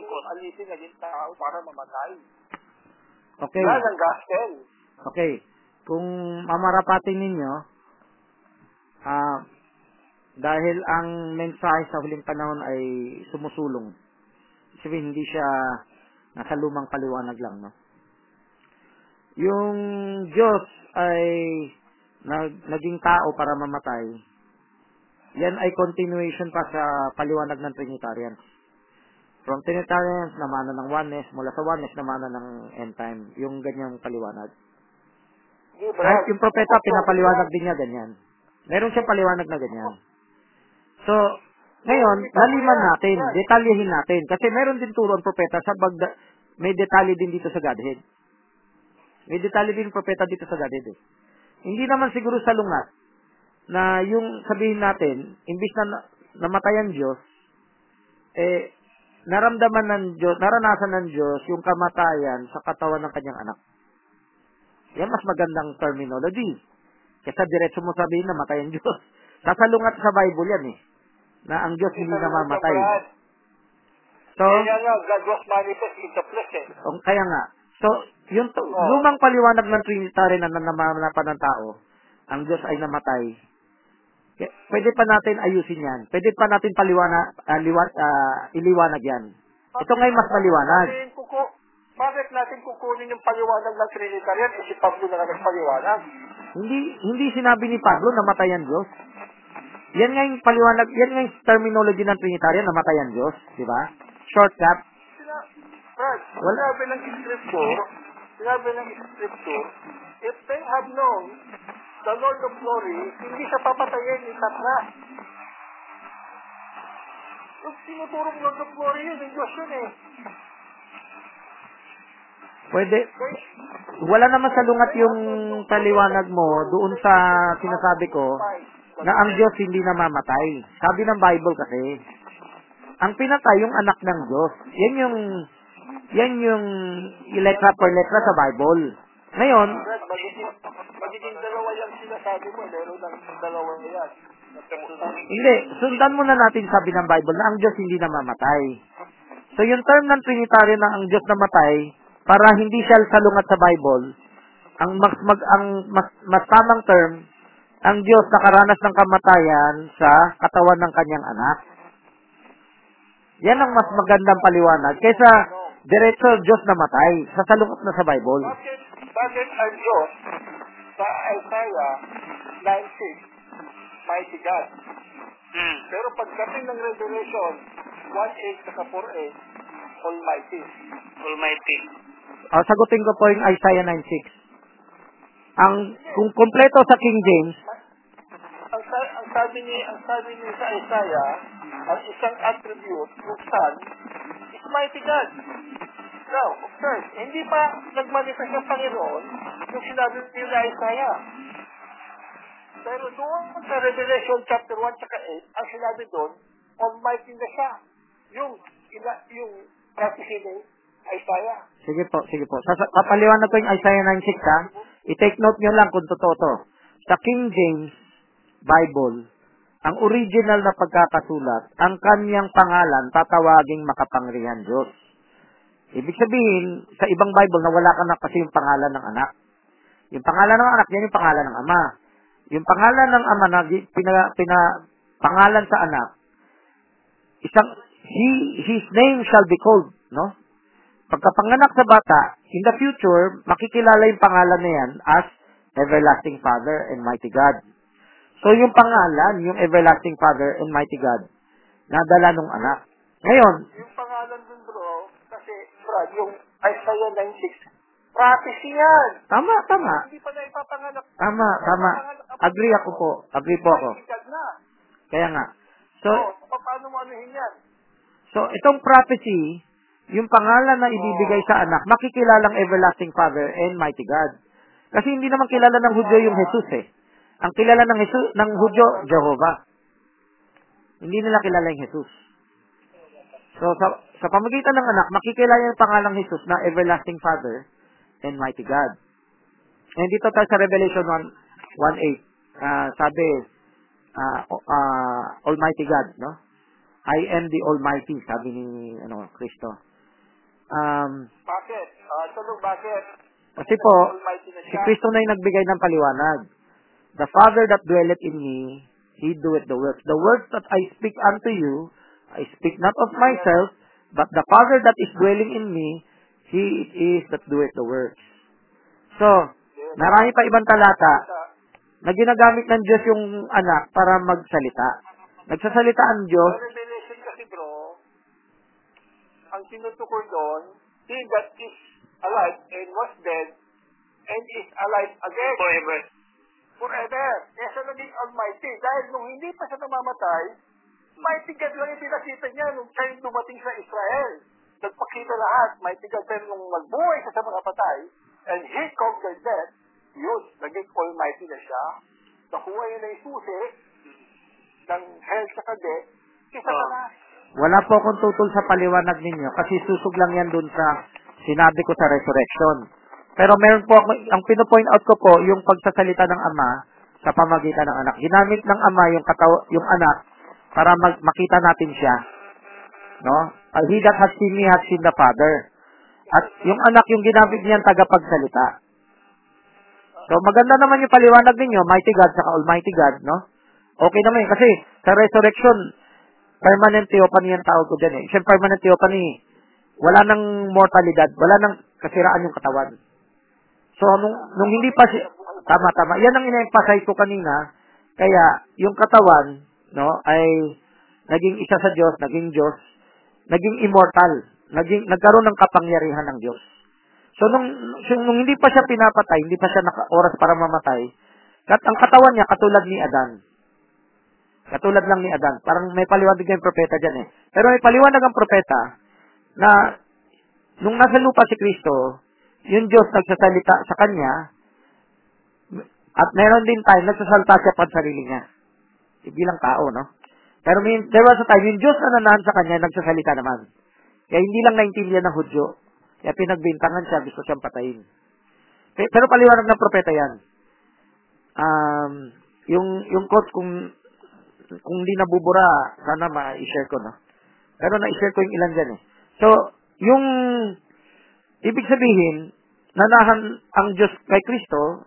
Speaker 1: quote.
Speaker 3: alisin naging tao para mamatay.
Speaker 2: Okay.
Speaker 3: Yan ang gospel.
Speaker 2: Okay. Kung mamarapatin ninyo, ah, dahil ang mensahe sa huling panahon ay sumusulong. Sabihin, hindi siya nasa lumang paliwanag lang, no? Yung Diyos ay nag, naging tao para mamatay. Yan ay continuation pa sa paliwanag ng Trinitarians. From Trinitarians, namana ng oneness, mula sa oneness, namana ng end time. Yung ganyang paliwanag.
Speaker 3: Ba?
Speaker 2: Kahit yung propeta, pinapaliwanag din niya ganyan. Meron siyang paliwanag na ganyan. So, ngayon, laliman natin, detalyehin natin. Kasi meron din turo ang propeta sa bagda, may detalye din dito sa Godhead. May detalye din propeta dito sa Godhead eh. Hindi naman siguro sa lungat na yung sabihin natin, imbis na na- namatay ang Diyos, eh, naramdaman ng Diyos, naranasan ng Diyos yung kamatayan sa katawan ng kanyang anak. Yan mas magandang terminology. Kesa diretso mo sabihin na matay ang Diyos. Sasalungat sa Bible yan eh. Na ang Diyos hindi namamatay. So,
Speaker 3: Kaya nga, God was manifest in the flesh eh.
Speaker 2: o, kaya nga. So, yung
Speaker 3: Oo.
Speaker 2: lumang paliwanag ng Trinitarian na nanamanapan ng tao, ang Diyos ay namatay. Pwede pa natin ayusin yan. Pwede pa natin paliwana, ah, liwa- ah, iliwanag yan. Ito ngayon mas maliwanag.
Speaker 3: Bakit, natin kukunin yung paliwanag ng Trinitarian eh si Pablo na nagpaliwanag?
Speaker 2: Hindi hindi sinabi ni Pablo namatay ang Diyos. Yan nga yung paliwanag, yan nga yung terminology ng Trinitarian, namatay ang Diyos, di ba? Shortcut.
Speaker 3: Sina, Brad,
Speaker 2: Wala.
Speaker 3: sinabi ng Scripture, sinabi ng Scripture, if they have known the Lord of Glory, hindi siya papatayin ni Satras. Yung sinuturong Lord of Glory yun, yung Diyos yun eh.
Speaker 2: Pwede, wala naman sa lungat yung paliwanag mo doon sa sinasabi ko na ang Diyos hindi namamatay. Sabi ng Bible kasi, ang pinatay yung anak ng Diyos. Yan yung, yan yung letra per letra sa Bible. Ngayon,
Speaker 3: magiging, magiging dalawa yung sinasabi mo, meron ng dalawa yan.
Speaker 2: Hindi, sundan muna natin sabi ng Bible na ang Diyos hindi namamatay. So yung term ng Trinitarian na ang Diyos namatay, para hindi siya salungat sa Bible, ang mas, mag, ang mas, mas tamang term, ang Diyos nakaranas ng kamatayan sa katawan ng kanyang anak. Yan ang mas magandang paliwanag kaysa diretso Diyos namatay, sa salungat na sa Bible.
Speaker 3: Bakit, bakit ang Diyos sa Isaiah 9.6, Mighty God.
Speaker 1: Hmm.
Speaker 3: Pero pagdating ng Revelation 1.8 saka 4.8, Almighty.
Speaker 1: Almighty.
Speaker 2: Ah, sagutin ko po yung Isaiah 9.6. Ang, kung kompleto sa King James,
Speaker 3: Ang, sa- ang sabi ni ang sabi ni sa Isaiah, ang isang attribute ng Son is mighty God. Now, observe, hindi pa nagmanifest ang Panginoon yung sinabi ni sa Isaiah. Pero doon sa Revelation chapter 1 tsaka 8, ang sinabi doon, Almighty na siya. Yung, ina, yung prophecy ni Isaiah.
Speaker 2: Sige po, sige po. Sasa, papaliwanag ko yung Isaiah 9.6 ha. I-take note nyo lang kung totoo to. Sa King James Bible, ang original na pagkakasulat, ang kanyang pangalan tatawaging makapangyarihan Diyos. Ibig sabihin, sa ibang Bible, nawala ka na kasi yung pangalan ng anak. Yung pangalan ng anak, yan yung pangalan ng ama. Yung pangalan ng ama na pina, pina, pangalan sa anak, isang he his name shall be called, no? Pagkapanganak sa bata, in the future, makikilala yung pangalan na yan as Everlasting Father and Mighty God. So, yung pangalan, yung Everlasting Father and Mighty God, nadala nung anak. Ngayon,
Speaker 3: Yung pangalan dun Brad, yung Isaiah 9.6, prophecy yan.
Speaker 2: tama, tama.
Speaker 3: Hindi pa na ipapanganak.
Speaker 2: Tama, tama. Agree ako po. Agree po ako.
Speaker 3: God.
Speaker 2: Kaya nga. So,
Speaker 3: So, pa- paano mo anuhin yan?
Speaker 2: so itong prophecy, yung pangalan na ibibigay sa anak, makikilalang everlasting Father and mighty God. Kasi hindi naman kilala ng Hudyo yung Jesus eh. Ang kilala ng Jesus, ng Hudyo, Jehovah. Hindi nila kilala yung Jesus. So, sa, sa pamagitan ng anak, makikilala yung pangalang Jesus na everlasting Father and mighty God. And dito tayo sa Revelation 1, 1.8. Ah, sabi, o- ah, Almighty God, no? I am the Almighty, sabi ni ano, Kristo. Um,
Speaker 3: Bakit? Ah, tanong bakit?
Speaker 2: kasi po, si. Kristo na yung nagbigay ng paliwanag. The Father that dwelleth in me, He doeth the works. The works that I speak unto you, I speak not of myself, but the Father that is dwelling in me, He it is that doeth the works. So, marami pa ibang talata na ginagamit ng Diyos yung anak para magsalita. Nagsasalita ang Diyos,
Speaker 3: Sa Revelation kasi bro, ang tinutukoy doon, he that is alive and was dead and is alive again
Speaker 1: Forever.
Speaker 3: forever. Kaya siya naging almighty. Dahil nung hindi pa siya namamatay, God lang yung pinakita niya nung siya yung dumating sa Israel. Nagpakita lahat, God. Pero nung magbuhay siya sa mga patay, and he conquered death, yun, naging almighty na siya. Nakuha na yung susi ng hell sa death, kisa
Speaker 1: Oh.
Speaker 3: na
Speaker 2: wala po akong tutol sa paliwanag ninyo kasi susog lang yan dun sa sinabi ko sa resurrection. Pero meron po ako, ang pinopoint out ko po, yung pagsasalita ng ama sa pamagitan ng anak. Ginamit ng ama yung, kataw, yung anak para mag, makita natin siya. No? Uh, He that has seen me has seen the Father. At yung anak yung ginamit niyan tagapagsalita. So maganda naman yung paliwanag ninyo, Mighty God saka Almighty God, no? Okay naman yun. Kasi sa resurrection, permanent theophany yung tawag ko dyan eh. Siyempre permanent theophany, wala nang mortalidad, wala nang kasiraan yung katawan. So, nung, nung hindi pa si... Tama, tama. Yan ang ina-emphasize ko kanina. Kaya, yung katawan, no, ay naging isa sa Diyos, naging Diyos, naging immortal, naging, nagkaroon ng kapangyarihan ng Diyos. So, nung, nung hindi pa siya pinapatay, hindi pa siya naka oras para mamatay, kat, ang katawan niya katulad ni Adan. Katulad lang ni Adan. Parang may paliwanag yung propeta dyan eh. Pero may paliwanag ang propeta na nung nasa lupa si Kristo, yung Diyos nagsasalita sa kanya, at meron din time, nagsasalita siya pa sa sarili niya. Bilang tao, no? Pero may, there was a time, yung Diyos na nanahan sa kanya, nagsasalita naman. Kaya hindi lang naintindihan ng Hudyo. Kaya pinagbintangan siya, gusto siyang patayin. Pe- Pero paliwanag ng propeta yan. Um, yung, yung quote, kung, kung di nabubura, sana ma-share ko, no? Pero na-share ko yung ilan dyan eh. So, yung, ibig sabihin, nanahan ang Diyos kay Kristo,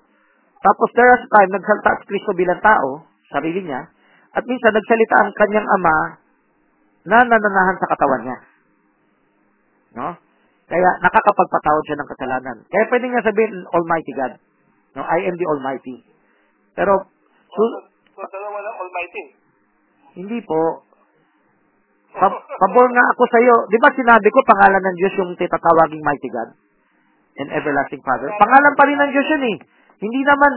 Speaker 2: tapos there was a time, nagsalita si Kristo bilang tao, sarili niya, at minsan nagsalita ang kanyang ama na nananahan sa katawan niya. No? Kaya nakakapagpatawad siya ng kasalanan. Kaya pwede niya sabihin, Almighty God. No, I am the Almighty. Pero,
Speaker 3: So, dalawa lang almighty.
Speaker 2: hindi po. Pa- pabor nga ako sa iyo. Di ba sinabi ko, pangalan ng Diyos yung titatawaging Mighty God and Everlasting Father? Pangalan pa rin ng Diyos yun eh. Hindi naman,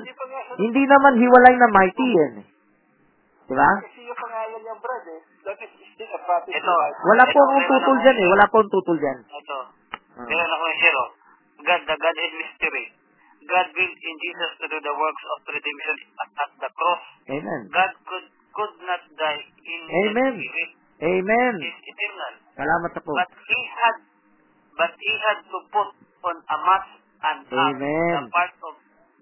Speaker 3: hindi
Speaker 2: naman hiwalay na mighty yan eh. Di ba?
Speaker 3: kasi yung pangalan niya, Brad, eh, that is still a prophecy.
Speaker 1: Ito.
Speaker 2: Wala po akong tutol dyan eh. Wala po akong tutol dyan.
Speaker 1: Ito.
Speaker 2: Ah.
Speaker 1: Meron ako yung zero. God, the Godhead mystery. God willed in Jesus to do the works of redemption at, at the cross.
Speaker 2: Amen.
Speaker 1: God could could not die in
Speaker 2: Amen.
Speaker 1: the spirit
Speaker 2: Amen.
Speaker 1: is eternal.
Speaker 2: Salamat po.
Speaker 1: But he had but he had to put on a mask and have
Speaker 2: Amen.
Speaker 1: the part of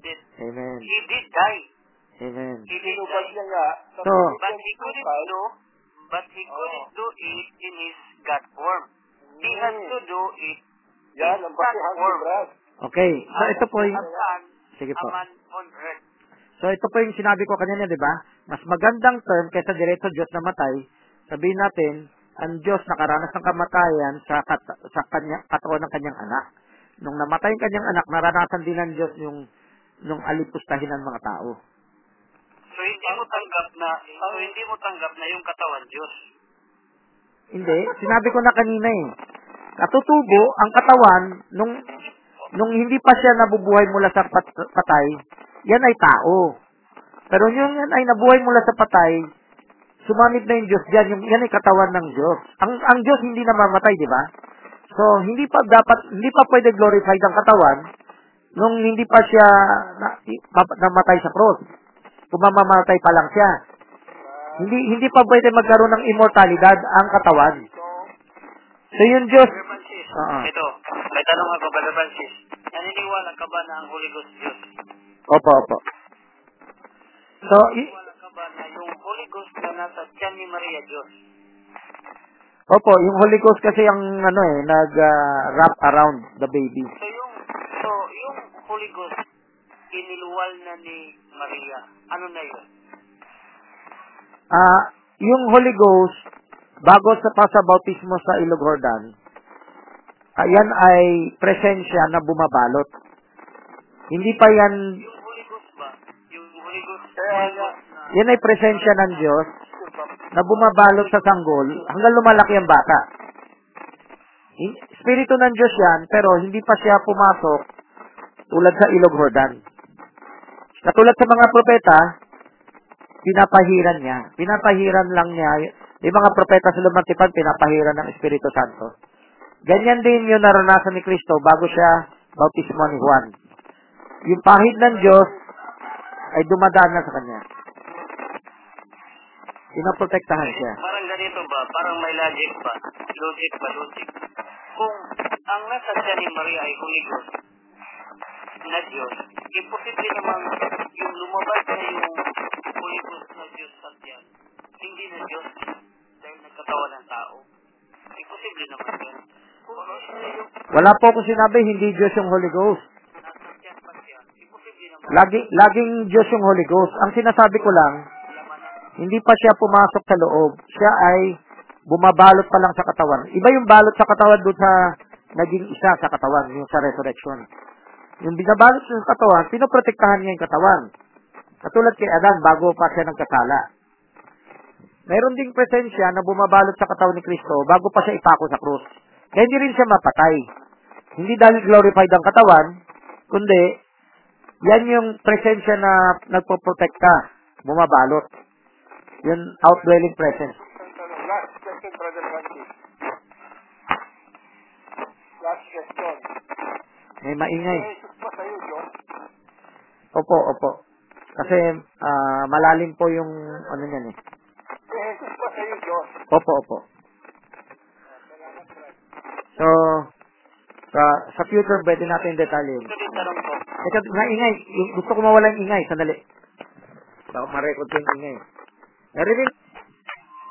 Speaker 1: death.
Speaker 2: Amen.
Speaker 1: He did die.
Speaker 2: Amen.
Speaker 1: He did
Speaker 3: Tinubad
Speaker 1: die.
Speaker 3: niya nga. sa
Speaker 2: So-
Speaker 1: But he couldn't do but he couldn't do it in his God form. He
Speaker 3: Mm.
Speaker 1: to do it
Speaker 3: Yan, ang basihan ni Brad.
Speaker 2: Okay. So, ito po yung...
Speaker 1: as a man,
Speaker 2: Sige po. So, ito po yung sinabi ko kanina, di ba? Mas magandang term kaysa diretso Diyos na matay, sabihin natin, ang Diyos nakaranas ng kamatayan sa, kat, sa kanya, katawan ng kanyang anak. Nung namatay ang kanyang anak, naranasan din ng Diyos yung nung alipustahin ng mga tao.
Speaker 5: So hindi mo tanggap na so hindi mo tanggap na yung katawan Diyos.
Speaker 2: Hindi, sinabi ko na kanina eh. Katutubo ang katawan nung nung hindi pa siya nabubuhay mula sa pat- patay, yan ay tao. Pero yung yan ay nabuhay mula sa patay, sumamit na yung Diyos diyan, yung yan ay katawan ng Diyos. Ang ang Diyos hindi namamatay, di ba? So, hindi pa dapat hindi pa pwede glorified ang katawan nung hindi pa siya na, ma- namatay sa cross. Kung mamamatay pa lang siya. Hindi hindi pa pwede magkaroon ng immortalidad ang katawan. So yung Diyos, Oo.
Speaker 5: ito, may tanong ako, Brother Francis. Naniniwala ka ba na ang Holy Ghost Diyos?
Speaker 2: opo, opo. So,
Speaker 5: Naniniwala ka ba na yung Holy Ghost na nasa tiyan ni Maria Diyos?
Speaker 2: opo, yung Holy Ghost kasi ang ano eh, nag ah, wrap around the baby.
Speaker 5: So yung, so yung Holy Ghost, iniluwal na ni Maria. Ano na yun?
Speaker 2: Ah, yung Holy Ghost, bago sa pa sa bautismo sa Ilog Jordan, ayan ay presensya na bumabalot. Hindi pa yan,
Speaker 5: Yung Holy Ghost ba? Yung Holy Ghost, Holy Ghost na
Speaker 2: yan ay presensya ng Diyos na bumabalot sa sanggol hanggang lumalaki ang bata. Espiritu ng Diyos yan, pero hindi pa siya pumasok tulad sa Ilog Jordan. Katulad sa mga propeta, pinapahiran niya. Pinapahiran lang niya. Yung mga propeta sa lumang tipan, pinapahiran ng Espiritu Santo. Ganyan din yung naranasan ni Kristo bago siya bautismo ni Juan. Yung pahid ng Diyos ay dumadaan na sa kanya. Pinaprotektahan siya.
Speaker 5: Parang ganito ba? Parang may logic pa. Logic pa, logic. Kung ang nasa ni Maria ay Ghost na Diyos, imposible naman yung lumabas na yung Ghost na Diyos sa tiyan. Hindi na Diyos dahil nagkatawan ng tao. Imposible naman yun. Yung
Speaker 2: Wala po akong sinabi, hindi Diyos yung Holy Ghost. Lagi, laging Diyos yung Holy Ghost. Ang sinasabi ko lang, hindi pa siya pumasok sa loob. Siya ay bumabalot pa lang sa katawan. Iba yung balot sa katawan doon sa naging isa sa katawan, yung sa resurrection. Yung binabalot sa katawan, pinoprotektahan niya yung katawan. Katulad kay Adan, bago pa siya nagkasala. Mayroon ding presensya na bumabalot sa katawan ni Kristo bago pa siya ipako sa krus. Kaya hindi rin siya mapatay. Hindi dahil glorified ang katawan, kundi yan yung presensya na nagpoprotekta, bumabalot. Yung outdwelling presence.
Speaker 3: Last question, Brother Francis. Last question.
Speaker 2: May maingay.
Speaker 3: Eh, Jesus pa sa'yo, Diyos?
Speaker 2: Opo, opo. Kasi ah, malalim po yung ano niyan eh.
Speaker 3: Eh, Jesus pa sa'yo, Diyos?
Speaker 2: Opo, opo. So, sa, sa future, pwede natin detalyin.
Speaker 5: Ito din tanong ko.
Speaker 2: Teka, maingay. Yung- Gusto ko mawala yung ingay. Sandali. Baka ma-record ko yung ingay. Narinig?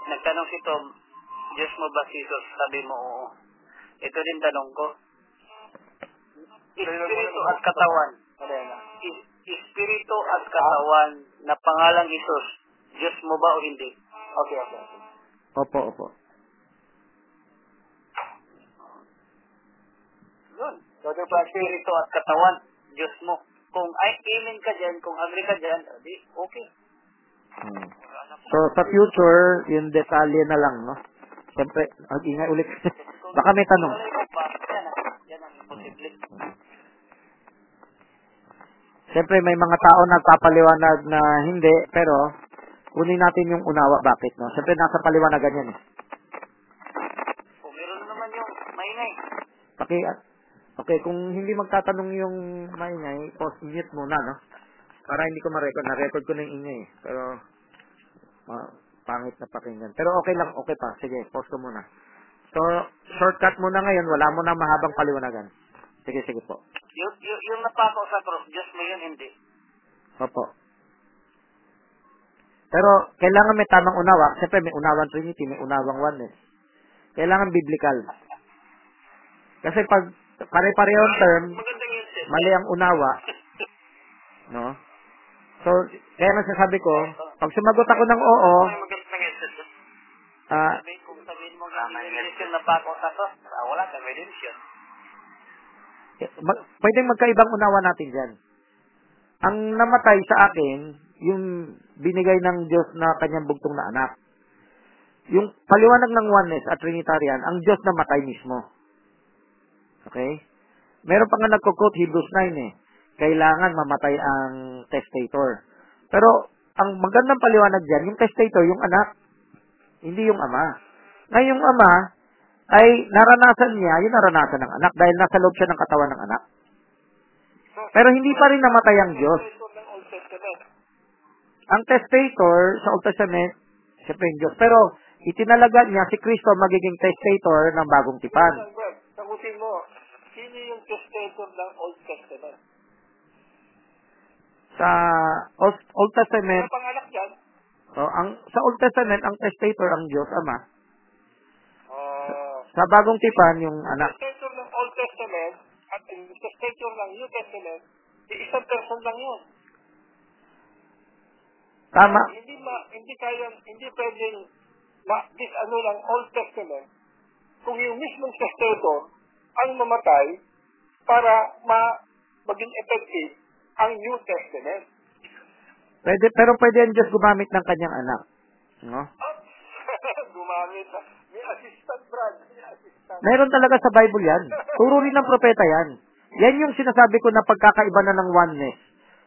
Speaker 5: Nagtanong si Tom, Diyos mo ba si Jesus? Sabi mo, oo. Ito din tanong ko. Espiritu at katawan. Espiritu at katawan na pangalang Isus. Diyos mo ba o hindi?
Speaker 3: Okay, okay. okay.
Speaker 2: Opo, opo.
Speaker 5: Yun.
Speaker 3: Brother Francis,
Speaker 5: Espiritu at katawan. Diyos mo. Kung ay amen ka dyan, kung agree ka dyan, di, okay.
Speaker 2: Hmm. So, sa future, yung detalye na lang, no? Siyempre, mag-ingay ulit. Baka may tanong.
Speaker 5: Yan, ang- yan ang imposible.
Speaker 2: Siyempre, may mga tao nagpapaliwanag na hindi, pero kunin natin yung unawa bakit, no? Siyempre, nasa paliwanagan yan, eh.
Speaker 5: Kung meron naman yung maingay.
Speaker 2: Paki, okay, kung hindi magtatanong yung maingay, post mute muna, no? Para hindi ko ma-record. Na-record ko na yung ingay, eh. Pero, ah, pangit na pakinggan. Pero okay lang, okay pa. Sige, post ko muna. So, shortcut muna ngayon. Wala mo na mahabang paliwanagan. Sige, sige po.
Speaker 5: Yung, yung, yung napako sa cross, Diyos mo yun, hindi.
Speaker 2: Opo. Pero, kailangan may tamang unawa. Siyempre, may unawang Trinity, may unawang oneness. Kailangan biblical. Kasi pag term,
Speaker 5: Magandang yun, sir.
Speaker 2: mali ang unawa, no? So, kaya nasasabi ko, pag sumagot ako ng oo, ah,
Speaker 5: Sabihin, kung sabihin mo nga,
Speaker 3: Revelation na pa ako sa to. Ah, wala ka, revelation.
Speaker 2: Mag, pwedeng magkaibang unawa natin dyan. Ang namatay sa akin, yung binigay ng Diyos na kanyang bugtong na anak. Yung paliwanag ng oneness at Trinitarian, ang Diyos na matay mismo. Okay? Meron pa nga nagko-quote Hebrews 9 eh. Kailangan mamatay ang testator. Pero, ang magandang paliwanag dyan, yung testator, yung anak, hindi yung ama. Ngayon yung ama, ay naranasan niya, yung naranasan ng anak dahil nasa loob siya ng katawan ng anak.
Speaker 3: So,
Speaker 2: Pero hindi pa rin namatay ang Diyos. Ang testator sa Old Testament, siyempre yung Diyos. Pero itinalaga niya si Kristo magiging testator ng bagong tipan.
Speaker 3: Sagutin mo, sino yung testator ng Old Testament?
Speaker 2: Sa Old, Testament,
Speaker 3: panganak dyan?
Speaker 2: oh, ang sa Old Testament ang testator ang Diyos Ama. Sa bagong tipan yung anak.
Speaker 3: testator ng Old Testament at yung testator ng New Testament, isang person lang yun.
Speaker 2: Tama.
Speaker 3: Hindi ma, hindi kayang, hindi pwedeng ma, this ano lang Old Testament kung yung mismong testator ang mamatay para ma, maging effective ang New Testament.
Speaker 2: Pwede, pero pwede ang Diyos gumamit ng kanyang anak. No?
Speaker 3: Gumamit na. May assistant, Brad. May assistant.
Speaker 2: Meron talaga sa Bible yan. Turo rin ng propeta yan. Yan yung sinasabi ko na pagkakaiba na ng oneness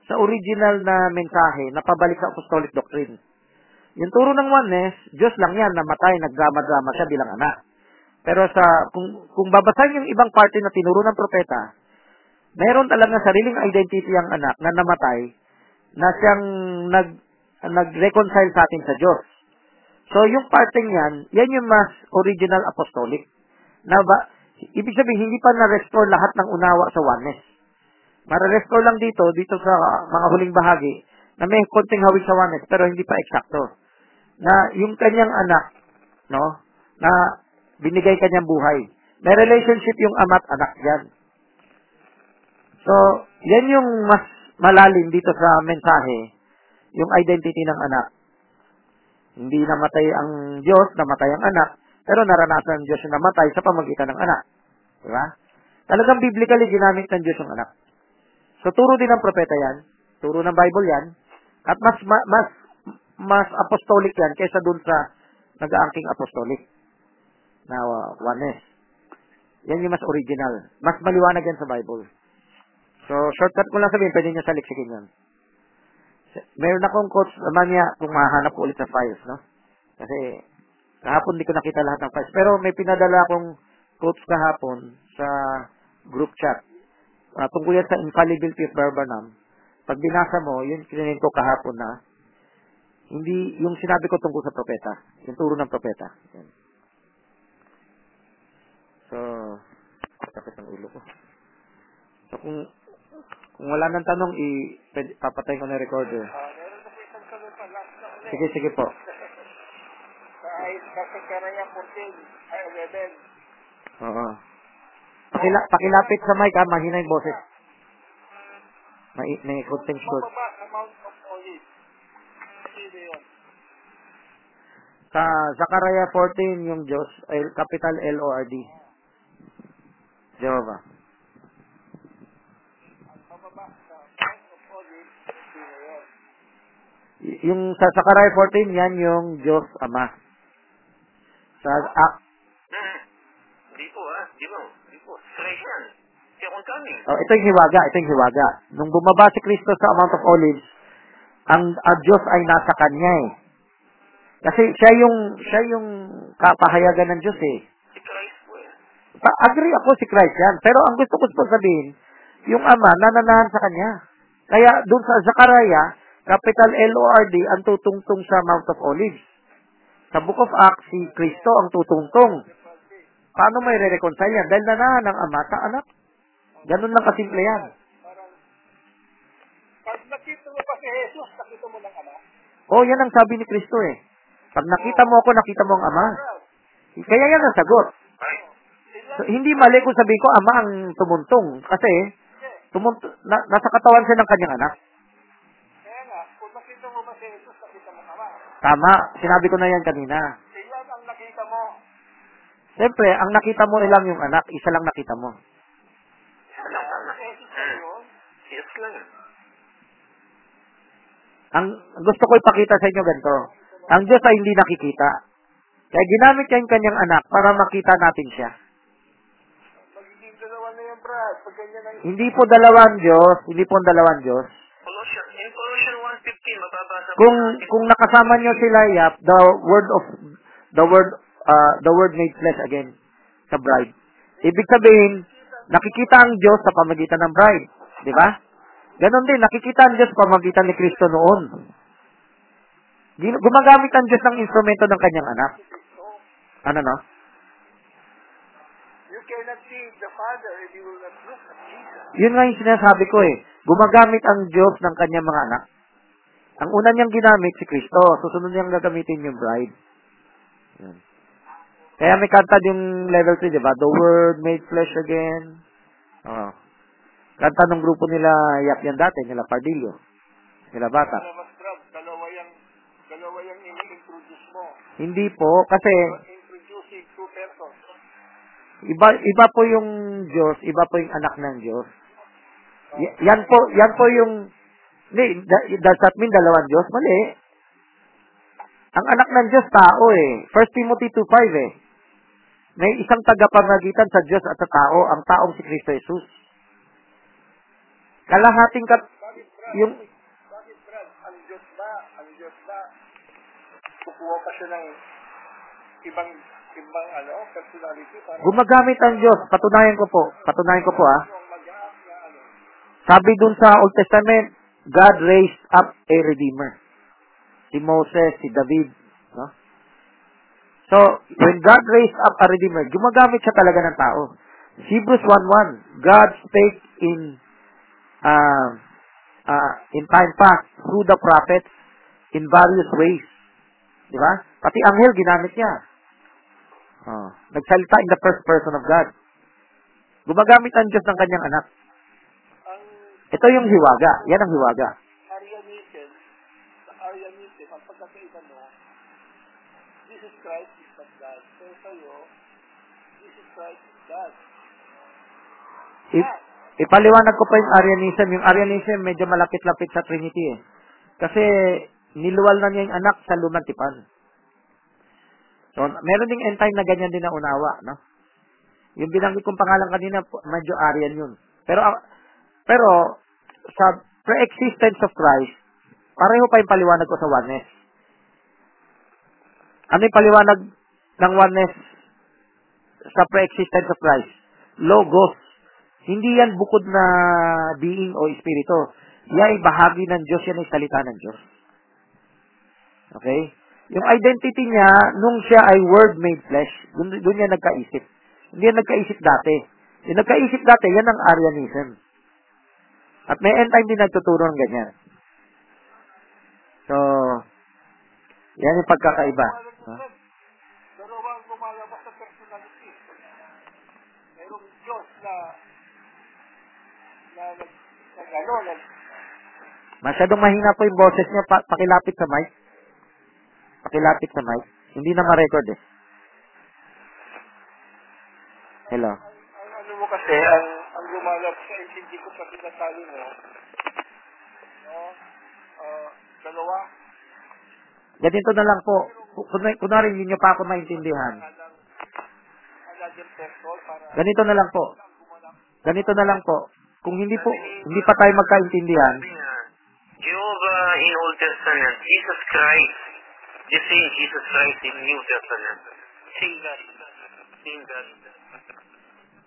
Speaker 2: sa original na mensahe na pabalik sa apostolic doctrine. Yung turo ng oneness, Diyos lang yan, namatay, nagdrama-drama siya bilang anak. Pero sa kung kung babasahin yung ibang parte na tinuro ng propeta, meron talaga sariling identity ang anak na namatay na siyang nag nag-reconcile sa atin sa Diyos. So yung parteng yan, yan yung mas original apostolic. Na ba, ibig sabihin hindi pa na-restore lahat ng unawa sa oneness. Mara-restore lang dito, dito sa mga huling bahagi, na may konting hawig sa oneness, pero hindi pa eksakto. Na yung kanyang anak, no, na binigay kanyang buhay. May relationship yung ama't anak yan. So, yan yung mas malalim dito sa mensahe, yung identity ng anak. Hindi namatay ang Diyos, namatay ang anak, pero naranasan ng Diyos yung namatay sa pamagitan ng anak. Di ba? Talagang biblically ginamit ng Diyos yung anak. So, turo din ng propeta yan, turo ng Bible yan, at mas, ma- mas, mas apostolic yan kaysa dun sa nag-aangking apostolic na uh, oneness. Yan yung mas original. Mas maliwanag yan sa Bible. So, shortcut ko lang sabihin, pwede nyo saliksikin yan. Meron akong quotes naman niya kung mahanap ko ulit sa files, no? Kasi, kahapon di ko nakita lahat ng files. Pero may pinadala akong quotes kahapon sa group chat. Uh, tungkol yan sa infallibility of Barbanam. Pag binasa mo, yun kinanin ko kahapon na hindi yung sinabi ko tungkol sa propeta. Yung turo ng propeta. Yan. So, sakit ng ulo ko. So, kung kung wala nang tanong, i papatay ko na recorder.
Speaker 3: Ah.
Speaker 2: Sige, sige po.
Speaker 3: Ay, kasi karaya 14, ay 11.
Speaker 2: Oo. Pakila, pakilapit sa mic, ha? Mahina yung boses. May, may konting short.
Speaker 3: Pababa sa
Speaker 2: Zachariah 14, yung Diyos, ay capital L-O-R-D. Jehovah. Yung sa Zachariah 14, yan yung Diyos Ama. Sa, ah,
Speaker 1: Hmm. Di po ah, di po, di po. Straight yan. Second coming.
Speaker 2: oh, ito yung hiwaga, ito yung hiwaga. Nung bumaba si Kristo sa Mount of Olives, ang, ang Diyos ay nasa kanya eh. Kasi siya yung, siya yung kapahayagan ng Diyos eh.
Speaker 1: Si Christ po eh.
Speaker 2: Pa- agree ako si Christ yan. Pero ang gusto ko po sabihin, yung Ama, nananahan sa Kanya. Kaya doon sa Zachariah, capital L-O-R-D, ang tutungtong sa Mount of Olives. Sa Book of Acts, si Kristo ang tutungtong. Paano may re-reconcile yan? Dahil nanahan ng Ama sa anak. Ganun lang kasimple yan.
Speaker 3: Pag nakita mo pa si Jesus, nakita mo ng anak.
Speaker 2: Oh, yan ang sabi ni Kristo eh. Pag nakita mo ako, nakita mo ang Ama. Kaya yan ang sagot. So, hindi mali kung sabihin ko, Ama ang tumuntong. Kasi, tumunt na, nasa katawan siya ng kanyang anak.
Speaker 3: Kaya nga, kung nakita mo ba si Jesus, nakita mo ama.
Speaker 2: Tama. Sinabi ko na yan kanina.
Speaker 3: Iyan ang nakita mo.
Speaker 2: Siyempre, ang nakita mo lang yung anak, isa lang nakita mo.
Speaker 1: Isa lang? Yes lang.
Speaker 2: Ang gusto ko ipakita sa inyo ganito. Ang Diyos ay hindi nakikita. Kaya ginamit niya yung kanyang anak para makita natin siya.
Speaker 3: Magiging dalawa na yan, Brad. Pag ganyan ang
Speaker 2: Hindi po dalawang Diyos, hindi po dalawang Diyos.
Speaker 1: Colossian, in Colossian 1.15, mababasa po
Speaker 2: Kung kung nakasama niyo sila yap, the word of the word uh, the word made flesh again sa bride. Ibig sabihin, nakikita ang Diyos sa pamagitan ng bride, di ba? Ganon din, nakikita ang Diyos sa pamagitan ni Kristo noon. Gumagamit ang Diyos ng instrumento ng kanyang anak. Ano no?
Speaker 3: You cannot see the Father if you will not look at Jesus.
Speaker 2: Yun nga yung sinasabi ko eh. Gumagamit ang Diyos ng kanyang mga anak. Ang una niyang ginamit si Kristo. Susunod niyang gagamitin yung bride. Yun. Kaya may kanta yung level 3, di ba? The Word made flesh again. Oo. Kanta ng grupo nila Yap yan dati, nila Pardillo. Nila Bata.
Speaker 3: Alam mas, Brad, dalawa yung, dalawa yung ini-introduce mo.
Speaker 2: Hindi po, kasi
Speaker 3: introducing two persons.
Speaker 2: iba iba po yung Diyos, iba po yung anak ng Diyos. Y- yan po, yan po yung hindi, does that mean dalawang Diyos? Mali. Ang anak ng Diyos, tao eh. 1 Timothy 2.5 eh. May isang tagapamagitan sa Diyos at sa tao, ang taong si Kristo Jesus. Kalahating kat,
Speaker 3: Bakit,
Speaker 2: yung,
Speaker 3: Bakit, Brad? Ang Diyos ba? Ang Diyos ba? Kukuha pa siya ng ibang, ibang, ano, personality para
Speaker 2: gumagamit ang Diyos. Patunayan ko po. Patunayan ko po ah. Sabi dun sa Old Testament, God raised up a Redeemer. Si Moses, si David. No? So, when God raised up a Redeemer, gumagamit siya talaga ng tao. Hebrews 1.1, God spake in uh, uh, in time past through the prophets in various ways. Di ba? Pati anghel ginamit niya. Oh, nagsalita in the first person of God. Gumagamit ang Diyos ng kanyang anak. Ito yung hiwaga. Yan ang hiwaga.
Speaker 3: Arianism, sa Arianism, ang pagkakaiba mo, Jesus Christ is not God. Pero sa'yo, Jesus Christ is God.
Speaker 2: I- ipaliwanag ko pa yung Arianism. Yung Arianism medyo malapit-lapit sa Trinity eh. Kasi niluwal na niya yung anak sa lumang tipan. So, meron ding end time na ganyan din na unawa, no? Yung binanggit kong pangalan kanina, medyo Arian yun. Pero, ah, pero, sa pre-existence of Christ, pareho pa yung paliwanag ko sa oneness. Ano yung paliwanag ng oneness sa pre-existence of Christ? Logos. Hindi yan bukod na being o espiritu. Yan ay bahagi ng Diyos, yan ay salita ng Diyos. Okay? Yung identity niya, nung siya ay word made flesh, dun, dun niya nagkaisip. Hindi yan nagkaisip dati. Yung nagkaisip dati, yan ang Arianism. At may end time din nagtuturo ng ganyan. So, yan yung pagkakaiba.
Speaker 3: Brad, dalawang lumalabas sa personality. Merong Diyos na na nag, nag ano, nag,
Speaker 2: Masyadong mahina po yung boses niya. Pa- pakilapit sa mic. Pakilapit sa mic. Hindi na ma-record eh. Hello.
Speaker 3: ang, ang ano mo kasi, ang, ang lumalabas sa intindi ko sa sinasabi mo, no, ah, dalawa,
Speaker 2: Ganito na lang po. Kun- Kunwari, hindi nyo pa ako maintindihan. Ganito na lang po. Ganito na lang po. Kung hindi po, hindi pa tayo magkaintindihan,
Speaker 1: Jehovah in Old Testament, Jesus Christ, the same Jesus Christ in New Testament. Same God. Same God.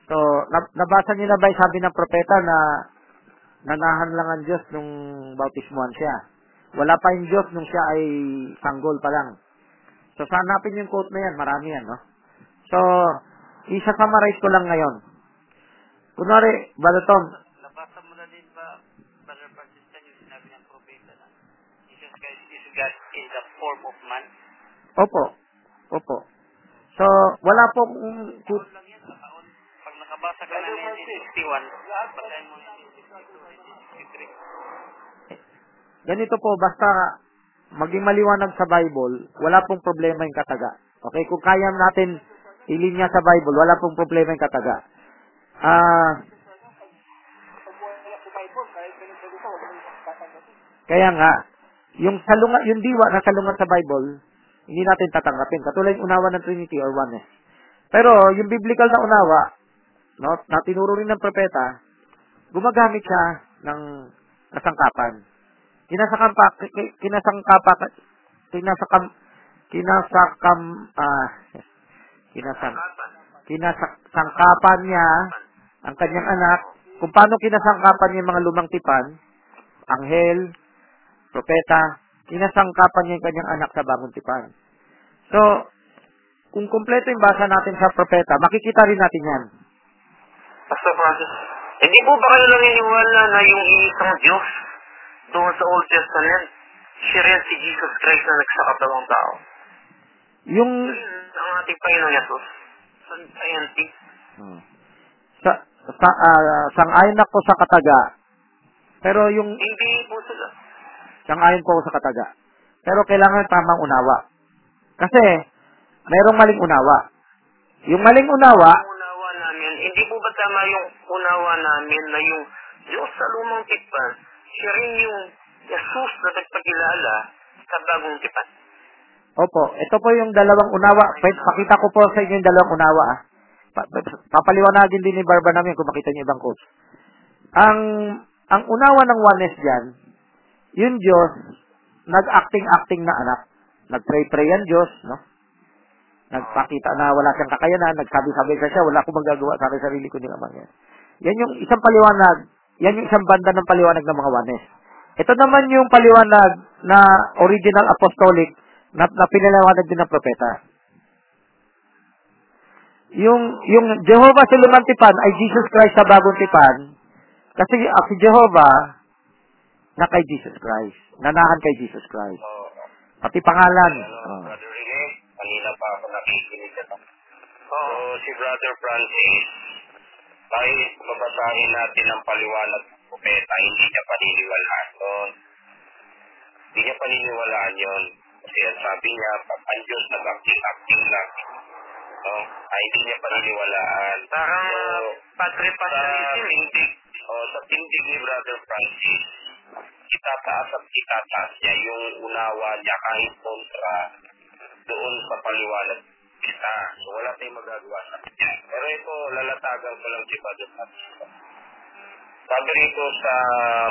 Speaker 2: so, nab- nabasa niyo na ba yung sabi ng propeta na nanahan lang ang Diyos nung bautismuhan siya? Wala pa yung Diyos nung siya ay sanggol pa lang. So, sanapin yung quote na yan. Marami yan, no? So, isa-summarize ko lang ngayon. Kunwari, Brother Tom,
Speaker 1: Nabasa mo na din ba, Brother Franciscan, yung sinabi ng propeta na Jesus Christ is God in the form of man?
Speaker 2: opo, opo. So, wala po kung, kung
Speaker 1: lang yan. Pag nakabasa ka ng 1961, basahin mo yung 1963.
Speaker 2: Ganito po, basta maging maliwanag sa Bible, wala pong problema yung kataga. Okay, kung kaya natin ilinya sa Bible, wala pong problema yung kataga. Ah,
Speaker 3: tatanggapin.
Speaker 2: kaya nga, yung salungat, yung diwa na salungat sa Bible, hindi natin tatanggapin. Katulad yung unawa ng Trinity or oneness. Pero yung biblical na unawa, no, na tinuro rin ng propeta, gumagamit siya ng kasangkapan. Kinasangkapa, ki- kinasangkapa, kinasakam, kinasakam, ah, kinasang, kinasangkapan niya ang kanyang anak, kung paano kinasangkapan niya yung mga lumang tipan, anghel, propeta, kinasangkapan niya yung kanyang anak sa bagong tipan. So, kung kompleto yung basa natin sa propeta, makikita rin natin yan.
Speaker 1: Pastor Francis, hindi po ba kayo naniniwala na yung isang Diyos doon sa Old Testament, siya rin si Jesus Christ na nagsakatawang tao?
Speaker 2: Yung,
Speaker 1: Ang ating Panginoong Yesus, sa scientist,
Speaker 2: sa, sa, ah, sang-ayon ako sa kataga, pero yung,
Speaker 1: hindi po sila.
Speaker 2: sang-ayon ko sa kataga. Pero kailangan tamang unawa. Kasi, mayroong maling unawa. Yung maling unawa,
Speaker 1: Ang unawa namin, hindi po ba tama yung unawa namin na yung Diyos sa lumang tipan, siya rin yung Jesus na nagpagkilala sa bagong tipan.
Speaker 2: Opo, ito po yung dalawang unawa. Pa- Pakita ko po sa inyo yung dalawang unawa. ah. Pa- pa- papaliwanagin din ni Barba namin kung makita niyo ibang quotes. Ang ang unawa ng oneness diyan, yung Diyos nag-acting-acting na anak. Nag-pray-pray yan Diyos, no? Nagpakita na wala siyang kakayanan, nagsabi-sabi sa siya, wala akong magagawa sa sarili ko ng amang yan. Yan yung isang paliwanag, yan yung isang banda ng paliwanag ng mga oneness. Ito naman yung paliwanag na original apostolic na, na pinaliwanag din ng propeta. Yung yung Jehovah sa lumang tipan ay Jesus Christ sa bagong tipan. Kasi ah, si Jehovah na kay Jesus Christ. Nanahan kay Jesus Christ. Pati pangalan.
Speaker 4: Ano,
Speaker 2: Oh.
Speaker 4: Brother Rene, kanina pa ako nakikinig ito. So, si Brother Francis, kahit babasahin natin ang paliwanag ng propeta, hindi niya paniniwalaan yun. Hindi niya paniniwalaan yun. Kasi ang sabi niya, pag ang Diyos nag-acting-acting lang. No? Ay, hindi niya paniniwalaan.
Speaker 1: Parang
Speaker 4: So, sa
Speaker 1: patri-patriism.
Speaker 4: tindig, o sa tindig ni Brother Francis, itataas at itataas niya yung unawa niya kahit kontra doon sa paliwanag kita. So wala tayong magagawa sa kanya. Pero ito, lalatagan ko lang si Brother Francis. Sabi rito sa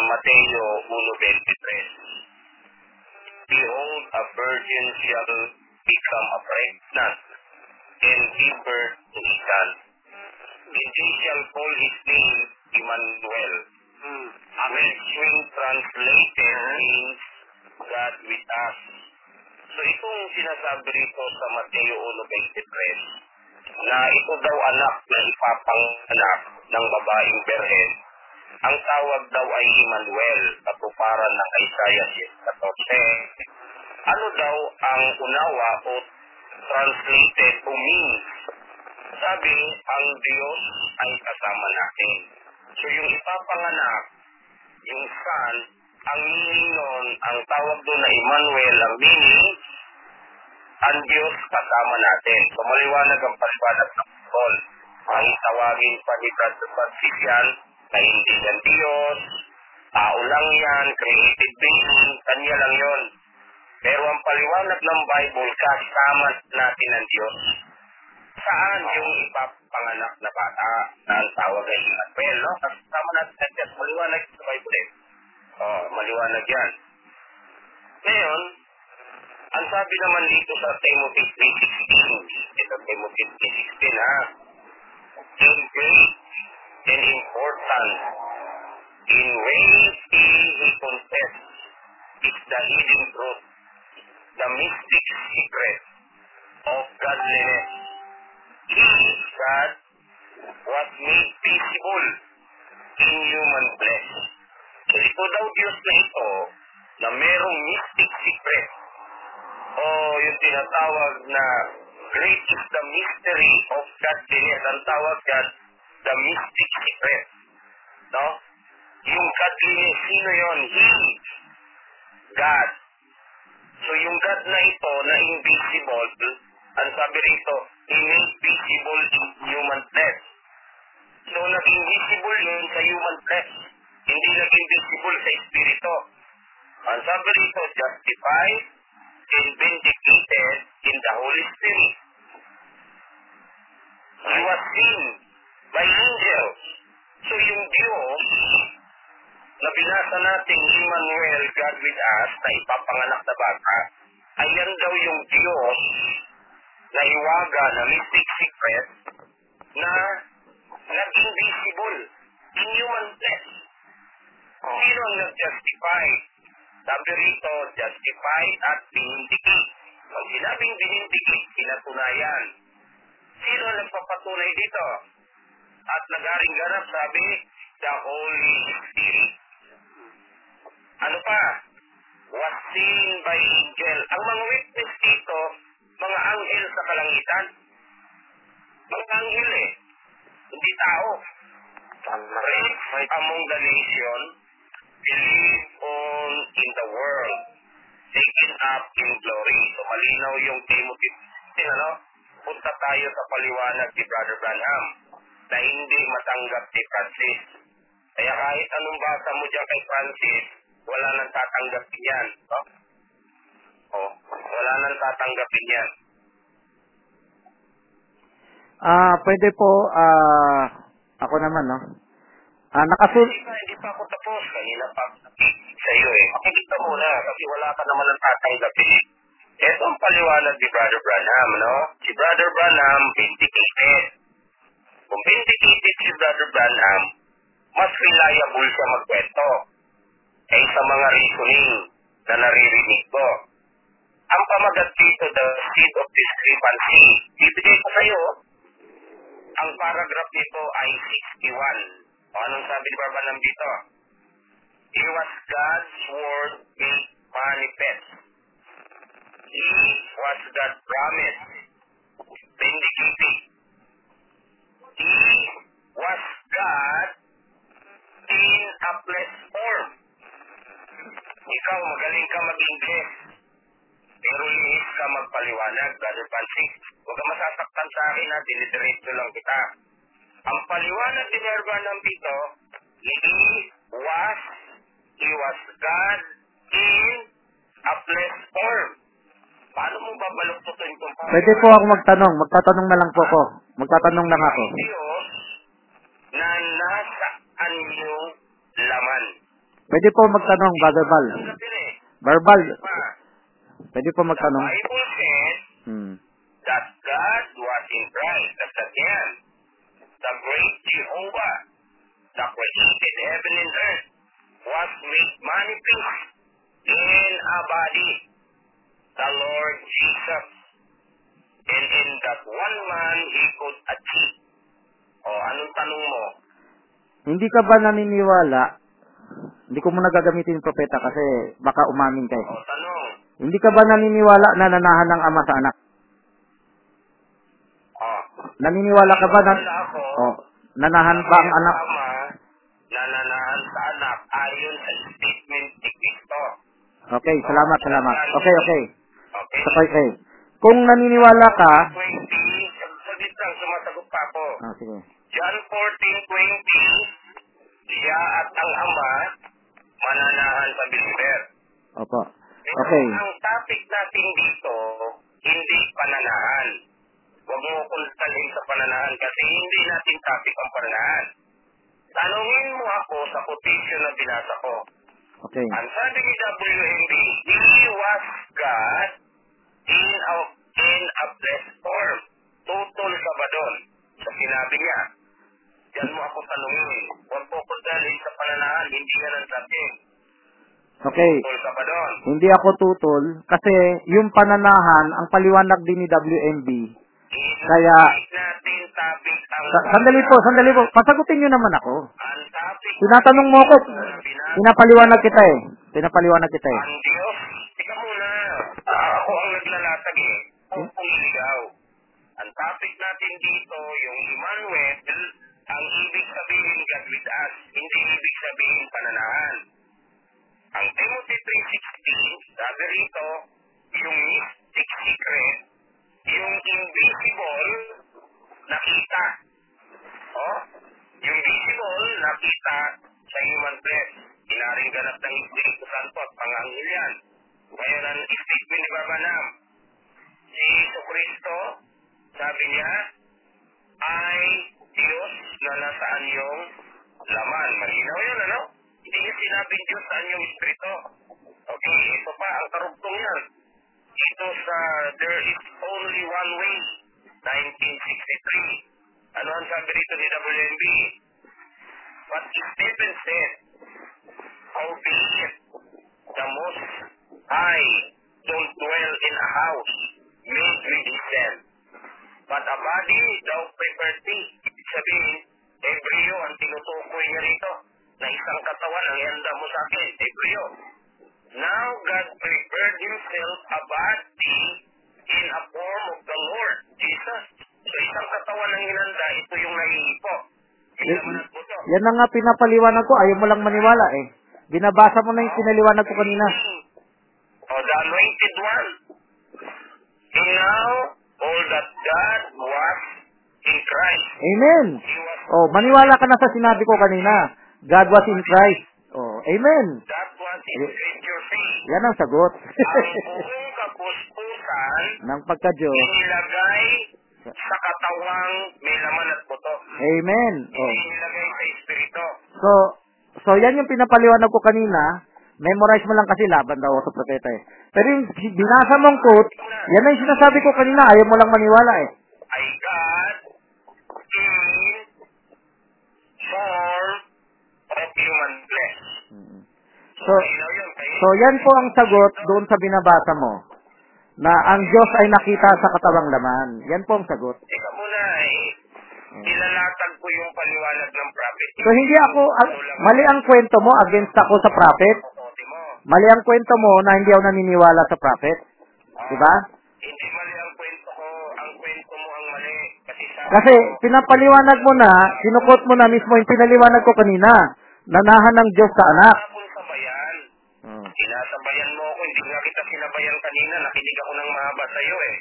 Speaker 4: Mateo 1.23, Behold, a virgin shall become a pregnant and give birth to a son. And they shall call his name Emmanuel.
Speaker 1: Hmm.
Speaker 4: Which when translated means God with us. So itong sinasabi rito sa Mateo 1.23 na ito daw anak na ipapanganak ng babaeng berhen, ang tawag daw ay Emmanuel, katuparan ng Isaiah 14. Ano daw ang unawa o translated o means? Sabi, ang Diyos ay kasama natin. So yung ipapanganak, yung son, ang meaning nun, ang tawag doon na Emmanuel, ang meaning, ang Diyos kasama natin. So maliwanag ang paliwanag ng Paul. Ang tawagin pa ni Brother Francis yan, na hindi yan Diyos, tao lang yan, created being, kanya lang yon. Pero ang paliwanag ng Bible, kasama natin ang Diyos. Saan yung ipapanganak na bata na ang tawag ay Emmanuel, no? Kasama natin ang Diyos, maliwanag sa Bible eh. Oh, maliwanag yan. Ngayon, ang sabi naman dito sa Timothy 3.16, ito Timothy 3.16 ha, in great and important, in ways he, he confess, is the hidden truth, the mystic secret of godliness. He, God, was made visible in human flesh. So ito daw Diyos na ito na merong mystic secret o yung tinatawag na great is the mystery of godliness. Ang tawag yan, the mystic secret. No? Yung godliness, sino yon? He, God. So yung God na ito na invisible, Ang sabi rito, He made in human flesh. So, naging visible yun sa human flesh. Hindi naging visible sa espiritu. Ang sabi rito, justified and vindicated in the Holy Spirit. He was seen by angels. So, yung Diyos na binasa natin Emmanuel, God with us, na ipapanganak na bata, ayan daw yung Diyos na iwaga na mystic secret na naging visible in human flesh. Sino ang nag-justify? Sabi rito, justify at vinindicate. Pag sinabing vinindicate, pinatunayan. Sino ang nagpapatunay dito? At nagaring ganap, sabi, the Holy Spirit. Ano pa? Was seen by angel. Ang mga witness dito, mga anghel sa kalangitan. Mga anghel eh. Hindi tao. Raised among the nation, believe on in the world, taken up in glory. So malinaw yung Timothy. Tin, ano? Punta tayo sa paliwanag ni Brother Branham na hindi matanggap ni Francis. Kaya kahit anong basa mo dyan kay Francis, wala nang tatanggapin yan. No? Oh, wala nang tatanggapin yan.
Speaker 2: Ah, pwede po, ah, ako naman, no? Ah, nakasul...
Speaker 4: Hindi pa, hindi pa ako tapos. Kanina pa sa iyo eh. Makikita mo kasi wala ka naman ang tatanggapin. Ito ang paliwanag ni Brother Branham, no? Si Brother Branham vindicated. Kung vindicated si Brother Branham, mas reliable siya magkwento kaysa mga reasoning na naririnig ko. Ang pamagat dito, the seed of discrepancy. Ibigay ko sa iyo, ang paragraph nito ay 61. Anong sabi ni Barbanam dito? He was God's word made manifest. He was God's promise vindicated. He was God in a flesh form. Ikaw, magaling ka mag-Ingles. Pero lihis ka magpaliwanag, Brother Pansy. Huwag ka masasaktan sa akin ha, dinidiretso lang kita. Ang paliwanag ni Barbanam dito, He was, He was God in a flesh form. Paano mo babaluktutin kung
Speaker 2: Pwede po ako magtanong. Magtatanong na lang po ako. Magtatanong lang ako.
Speaker 4: Diyos na nasaan yung laman.
Speaker 2: Pwede po magtanong, Brother Val.
Speaker 4: Pa,
Speaker 2: pwede po
Speaker 4: the
Speaker 2: magtanong.
Speaker 4: Bible says
Speaker 2: Hmm.
Speaker 4: that God was in Christ, that's again, the great Jehovah, the created heaven and earth, was made manifest in a body, the Lord Jesus. And in that one man, he could achieve. O, anong tanong mo?
Speaker 2: Hindi ka ba naniniwala? Hindi ko muna gagamitin yung propeta kasi baka umamin ka eh.
Speaker 4: O, tanong.
Speaker 2: Hindi ka ba naniniwala na nanahan ng ama sa anak? Naniniwala ka ba na... Oh, nanahan ba ang anak?
Speaker 4: Ama, nananahan sa anak ayon sa statement ni Cristo.
Speaker 2: Okay, salamat, salamat. Okay, okay.
Speaker 4: Okay?
Speaker 2: Okay, okay. Kung naniniwala ka...
Speaker 4: 20, saglit lang, sumasagot pa ako.
Speaker 2: Ah, sige.
Speaker 4: John 14:20, siya at ang ama mananahan sa believer.
Speaker 2: Opo.
Speaker 4: Pero
Speaker 2: Okay.
Speaker 4: ang topic natin dito, hindi pananahan. Huwag mo akong pananahan kasi hindi natin topic ang pananahan. Tanungin mo ako sa quotation na binasa ko.
Speaker 2: Okay.
Speaker 4: Ang sabi ni WMB, He was God in a, in a flesh form. Tutol ka ba doon? Sa sinabi niya. Yan mo ako tanungin. Huwag po ko dalhin sa pananahan. Hindi yan ang subject.
Speaker 2: Okay. Hindi ako tutol kasi yung pananahan, ang paliwanag din ni WMB. Kaya-
Speaker 4: ang...
Speaker 2: Sa- sandali po, sandali po. Pasagutin nyo naman ako.
Speaker 4: Ang.
Speaker 2: Tinatanong mo ako. Pinapaliwanag kita eh. Pinapaliwanag kita eh.
Speaker 4: Ang Diyos, tika muna. Ako ang naglalatag eh. Kung iligaw. Ang topic natin dito, yung Emmanuel, ang ibig sabihin God with us, hindi ibig sabihin pananahan. Ang Timothy 3.16, sabi rito, yung mystic secret yung invisible, nakita. Oh? Yung visible, nakita sa human flesh. Inaring ganap ng Espiritu Santo at panganghel yan. Ngayon, ang statement ni Babanam, si Iso Kristo, sabi niya, ay Diyos na nasaan yung laman. Malinaw yun, ano? Hindi niya sinabing Diyos saan yung Espiritu. Okay, ito pa, ang karugtong yan. Ito sa uh, There is Only One Way, 1963. Ano ang sabi rito ni WMB? But Stephen said, Howbeit, the Most High don't dwell in a house made with his hand, but a body thou prepared thee. Ibig sabihin, Hebreo ang tinutukoy niya rito, na isang katawan ang handa mo sa akin, Hebreo. Now God prepared himself a body in a form of the Lord Jesus. So isang katawan ang hinanda, ito yung at puso.
Speaker 2: yan na nga pinapaliwanag ko, ayaw mo lang maniwala eh. Binabasa mo na yung pinaliwanag ko kanina.
Speaker 4: O the anointed one. And now, all that God was in Christ.
Speaker 2: Amen.
Speaker 4: Was,
Speaker 2: Oh, maniwala ka na sa sinabi ko kanina. God was in Christ. Oh, amen.
Speaker 4: that
Speaker 2: Yan ang sagot.
Speaker 4: Ang buong kapuspusan,
Speaker 2: ng pagka-Diyos.
Speaker 4: inilagay sa katawang may laman at buto.
Speaker 2: Amen. Oh.
Speaker 4: Inilagay sa espiritu.
Speaker 2: So, so yan yung pinapaliwanag ko kanina. Memorize mo lang kasi laban daw sa propeta eh. Pero yung binasa mong quote, yan ang sinasabi ko kanina, ayaw mo lang maniwala eh.
Speaker 4: Ay God in form of human.
Speaker 2: So, so yan po ang sagot doon sa binabasa mo. Na ang Diyos ay nakita sa katawang laman. Yan po ang sagot.
Speaker 4: Teka muna eh. Nilalatag ko yung paliwanag ng prophet.
Speaker 2: So hindi ako, ah, mali ang kwento mo against ako sa prophet. Mali ang kwento mo na hindi ako naniniwala sa prophet. Diba?
Speaker 4: Hindi mali ang kwento ko. Ang kwento mo ang mali. Kasi sa
Speaker 2: Kasi pinapaliwanag mo na, sinukot mo na mismo yung pinaliwanag ko kanina. Nanahan ng Diyos sa anak.
Speaker 4: Hapon sa bayan.
Speaker 2: Hmm.
Speaker 4: Sinasabayan mo ako. Hindi nga kita sinabayan kanina. Nakinig ako ng mahaba sa'yo eh.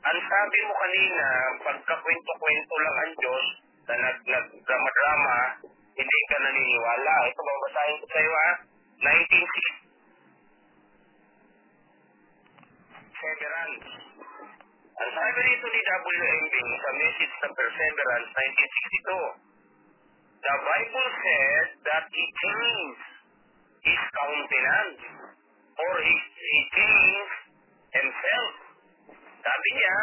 Speaker 4: Ang sabi mo kanina, pagkakwento-kwento lang ang Diyos na nag-drama-drama, hindi ka naniniwala. Ito babasahin ko sa'yo ha. 1960 Perseverance. Ang sabi rito ni WMB sa message ng Perseverance 1962, the Bible says that he changed his countenance or he, he changed himself. Sabi niya,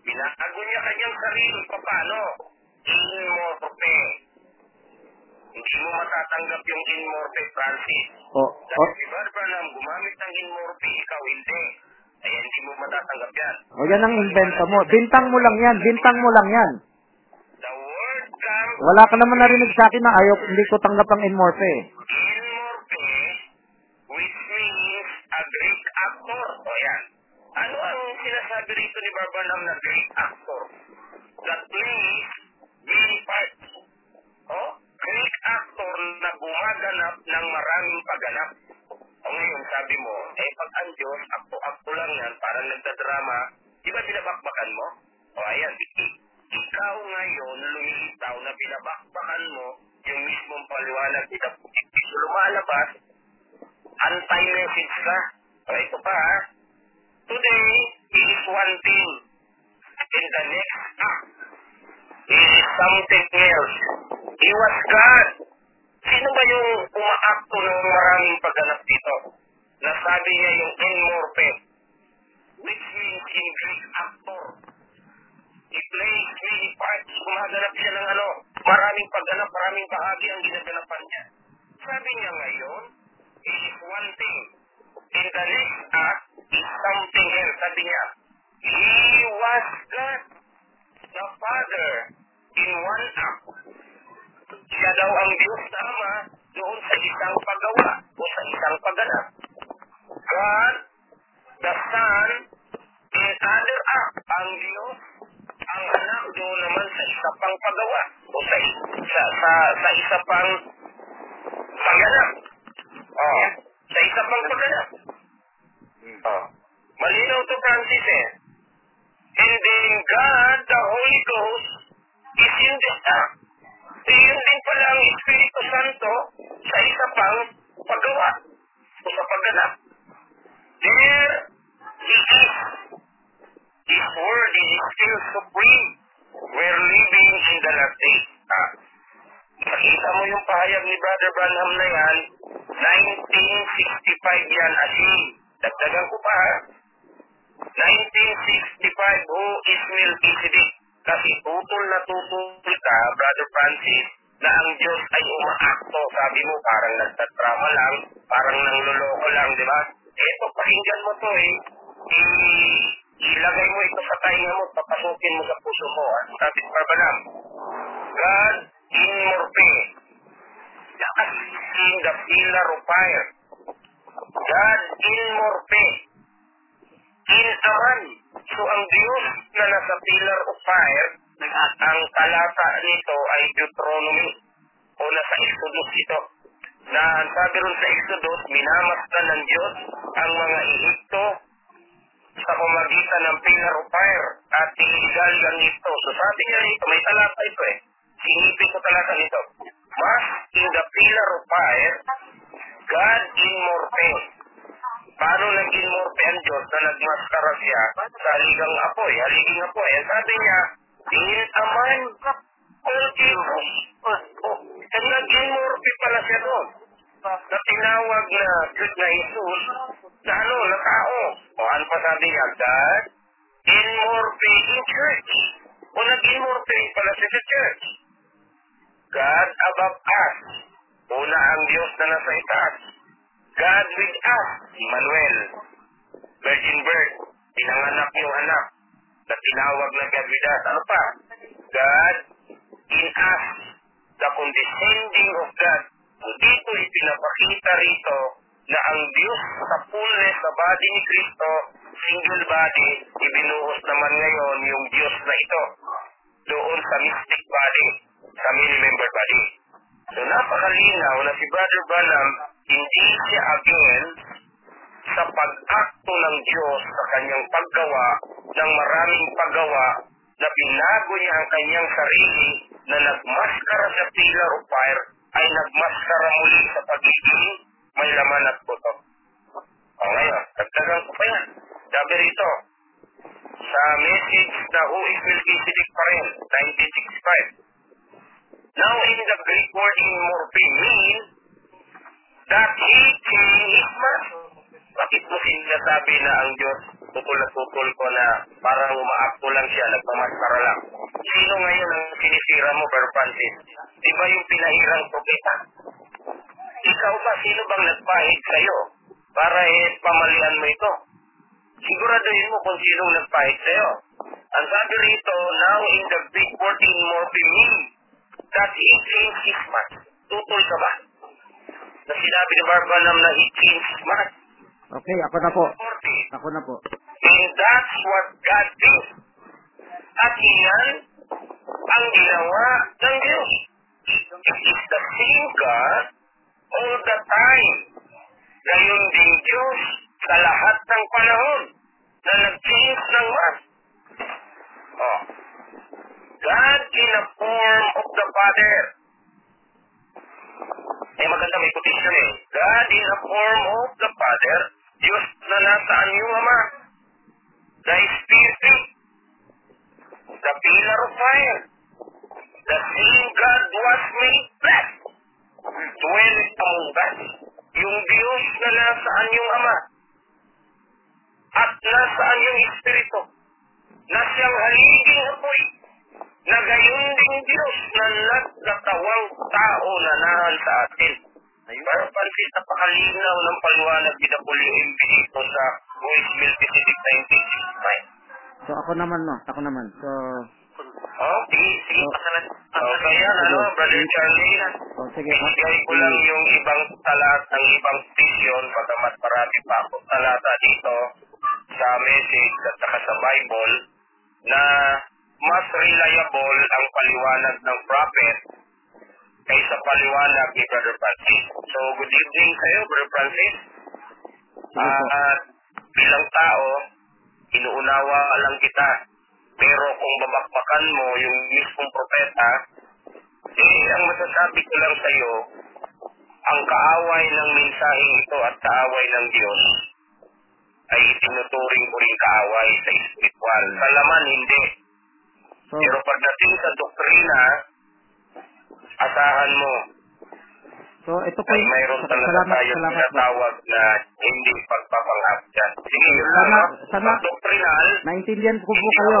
Speaker 4: binago niya kanyang sarili. Paano? In morte. Hindi mo matatanggap yung in morte, Francis.
Speaker 2: O, o,
Speaker 4: Dahil si Brother Branham, gumamit ng in morte, ikaw hindi. Ay, hindi mo matatanggap yan.
Speaker 2: o yan ang invento mo. Bintang mo lang yan. Bintang mo lang yan.
Speaker 4: The word comes
Speaker 2: Wala ka naman narinig sa akin na ayaw, hindi ko tanggap ang inmorte.
Speaker 4: in morte, which means a Greek actor. O yan. Ano ang sinasabi rito ni Barbanam na Greek actor? That plays many parts. Oh, Greek actor na gumaganap ng maraming pagganap. O ngayon, sabi mo, eh pag ang Diyos, akto-akto lang yan, parang nagdadrama, di ba binabakbakan mo? O ayan, ikaw ngayon lumilitaw na binabakbakan mo yung mismong paliwanag ni Daputik. Lumalabas, anti-message ka. O ito pa ha, today, is one thing. In the next act, is something else. He was God. Sino ba yung umaakto ng maraming pagganap dito? Nasabi niya yung in morpe, which means in Greek actor. He plays many parts. Gumaganap siya ng ano, maraming pagganap, maraming bahagi ang ginaganapan niya. Sabi niya ngayon, is one thing. In the next act, is something else. Sabi niya, he was God, the Father, in one act. Siya daw ang Diyos na Ama doon sa isang paggawa o sa isang pagganap. God, the Son, in other act, ang Diyos, ang anak doon naman sa isa pang paggawa o sa, sa, sa, sa isa pang pagganap. Oh, sa isa pang pagganap. Oh. Malinaw to Francis eh. And then God, the Holy Ghost, is in the act. Eh, yun din pala ang Espiritu Santo sa isa pang paggawa o sa pagganap. There He is. His word is still supreme. We're living in the last days. Ah, Nakita mo yung pahayag ni Brother Branham na yan, 1965 yan, asin. Dagdagan ko pa ha. 1965, who is Melchizedek? Kasi tutol na tutol ka, Brother Francis, na ang Diyos ay umaakto. Sabi mo, parang nagtatrama lang, parang nangloloko lang, di ba? Eto, pakinggan mo to eh. I- ilagay mo ito sa tainga mo, papasukin mo sa puso mo. Ha? Sabi ni Barbanam, God in morpe, as in the pillar of fire. God in morpe, in aman. So ang Diyos na nasa pillar of fire, ang talata nito ay Deuteronomy o nasa Exodus ito. Na ang sabi ron sa Exodus, minamasdan ng Diyos ang mga Ehipto sa pamagitan ng pillar of fire at illegal ang ito. So sabi niya rito, may talata ito eh. Sinipin ko talata nito. Mas in the pillar of fire, God in morpe. Paano naging morpe ang Diyos na nagmaskara siya sa haligang apoy, haliging apoy? Ang sabi niya, in a man. Oh, and naging morpe pala siya doon na tinawag na Diyos na Jesus na ano, na tao. O ano pa sabi niya? God in morpe in church. O rin pala siya sa church. God above us. Una ang Diyos na nasa itaas. God with us. Emmanuel. Virgin birth. Pinanganak yung anak na tinawag na God with us. Ano pa? God in us. The condescending of God. So dito ipinapakita rito na ang Diyos sa fullness sa body ni Kristo, single body, ibinuhos naman ngayon yung Diyos na ito doon sa mystic body, sa mini-member body. So napakalinaw na si Brother Branham, hindi siya again sa pag-akto ng Diyos sa kanyang paggawa ng maraming paggawa na binago niya ang kanyang sarili na nagmaskara sa pillar of fire ay nagmaskara muli sa pagiging may laman at puto. O ngayon, dagdagan ko pa yan. Sabi rito, sa message na Who is Melchizedek pa rin, 1965. Now in the Greek word in morphe mean that he changed mask. Bakit mo sinasabi na ang Diyos tutol na tutol ko na parang umaakto lang siya, nagmamaskara lang? Sino ngayon ang sinisira mo, Brother Francis? Di ba yung pinahirang propeta? Ikaw ba, sino bang nagpahid sa'yo para eh, pamalian mo ito? Siguraduhin mo kung sinong nagpahid sa'yo. Ang sabi rito, now in the big word in morphe mean that he changed his mask. Tutol ka ba? Na sinabi ni Barbanam na he changed his mask.
Speaker 2: Okay, ako na po. Ako na po.
Speaker 4: And that's what God did. At iyan ang ginawa ng Diyos. It is the same God all the time. Gayon din Diyos sa lahat ng panahon na nag-change ng mask. Oh. God in the form of the Father. Eh maganda may quotation eh. God in the form of the Father, Diyos na nasaan yung Ama. The Spirit, the pillar of fire. The same God was made flesh. Dwell among us. Yung Diyos na nasaan yung Ama. At nasaan yung Espiritu. Na siyang haliging apoy. Na gayon ding Diyos na nagkatawang tao na nahan sa atin. Pero pansin, napakalinaw ng paliwanag ni WMB dito sa Voice Melchizedek 1965.
Speaker 2: So ako naman no, ako naman. So
Speaker 4: Oh, sige, sige.
Speaker 2: Oh.
Speaker 4: Oh, kaya ano, Brother Charlie,
Speaker 2: oh, sige.
Speaker 4: Ibigay ko lang yung ibang talat ng ibang vision, bagamat marami pa akong talata dito sa message at saka sa Bible na mas reliable ang paliwanag ng prophet kaysa paliwanag ni Brother Francis. So, good evening sa iyo, Brother Francis.
Speaker 2: Po.
Speaker 4: At bilang tao, inuunawa lang kita Pero kung babakbakan mo yung mismong propeta, eh, ang masasabi ko lang sa iyo, ang kaaway ng mensaheng ito at kaaway ng Diyos ay itinuturing ko rin kaaway sa espiritual. Sa laman, hindi.
Speaker 2: So,
Speaker 4: Pero pagdating sa doktrina, asahan mo,
Speaker 2: so ito po
Speaker 4: ay mayroon talaga
Speaker 2: salamat,
Speaker 4: tayo
Speaker 2: salamat po.
Speaker 4: tinatawag na hindi pagpapanghap dyan. Sige, yun.
Speaker 2: Sana- sana-
Speaker 4: Sa doktrinal,
Speaker 2: Naintindihan ko po kayo.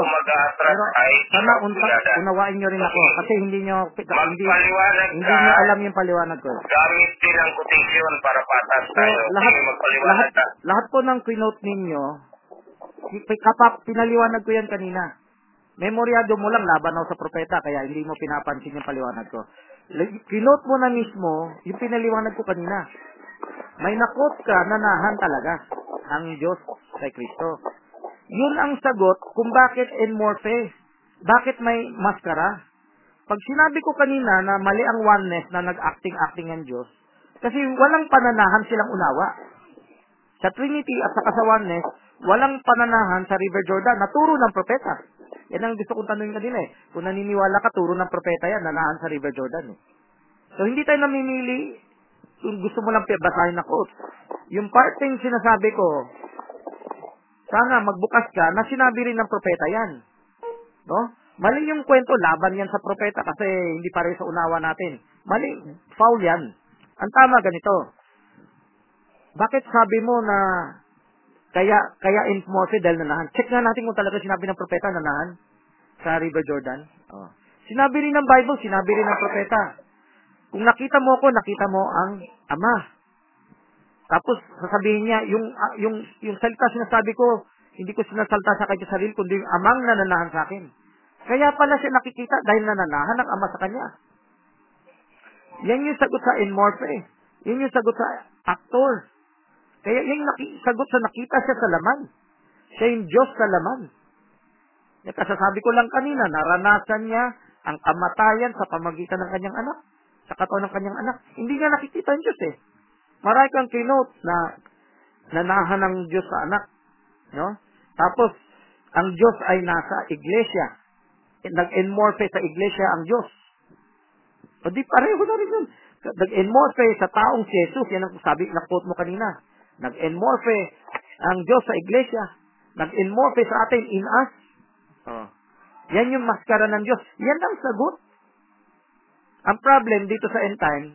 Speaker 2: Pero
Speaker 4: ay
Speaker 2: sana unta, unawain nyo rin ako kasi hindi nyo hindi, hindi nyo alam yung paliwanag ko.
Speaker 4: gamit din ang quotation para patas
Speaker 2: So,
Speaker 4: tayo.
Speaker 2: lahat, lahat, lahat po ng kinote ninyo, kapap, pinaliwanag ko yan kanina. Memoryado mo lang, laban ako sa propeta, kaya hindi mo pinapansin yung paliwanag ko. Kinote mo na mismo, yung pinaliwanag ko kanina. May nakot ka, nanahan talaga ang Diyos kay Kristo. Yun ang sagot kung bakit enmorphe. Bakit may maskara? Pag sinabi ko kanina na mali ang oneness na nag-acting-acting ang Diyos, kasi walang pananahan silang unawa. Sa Trinity at sa sa oneness, walang pananahan sa River Jordan. Naturo ng propeta. Yan ang gusto kong tanungin kanina eh. Kung naniniwala ka, turo ng propeta yan, nanahan sa River Jordan eh. So, hindi tayo namimili kung gusto mo lang basahin na quote. Yung part yung sinasabi ko, sana magbukas ka na sinabi rin ng propeta yan. No? Mali yung kwento, laban yan sa propeta kasi hindi pareho sa unawa natin. Mali, foul yan. Ang tama ganito. Bakit sabi mo na kaya kaya in Moses dahil nanahan? Check na natin kung talaga sinabi ng propeta nanahan sa River Jordan. Oh. Sinabi rin ng Bible, sinabi rin ng propeta. Kung nakita mo ako, nakita mo ang Ama. Tapos sasabihin niya, yung ah, yung yung salita sinasabi ko, hindi ko sinasalta sa kanya sarili, kundi yung amang nananahan sa akin. Kaya pala siya nakikita dahil nananahan ang ama sa kanya. Yan yung sagot sa enmorphe. Yan yung sagot sa actor. Kaya yung naki, sagot sa nakita siya sa laman. Siya yung Diyos sa laman. Yung kasasabi ko lang kanina, naranasan niya ang kamatayan sa pamagitan ng kanyang anak. Sa katawan ng kanyang anak. Hindi niya nakikita ang Diyos eh. Marami kang kinote na nanahan ng Diyos sa anak. No? Tapos, ang Diyos ay nasa iglesia. Nag-enmorphe sa iglesia ang Diyos. O di pareho na rin yun. Nag-enmorphe sa taong si Jesus. Yan ang sabi, na-quote mo kanina. Nag-enmorphe ang Diyos sa iglesia. Nag-enmorphe sa atin in us. Oh. Yan yung maskara ng Diyos. Yan ang sagot. Ang problem dito sa end time,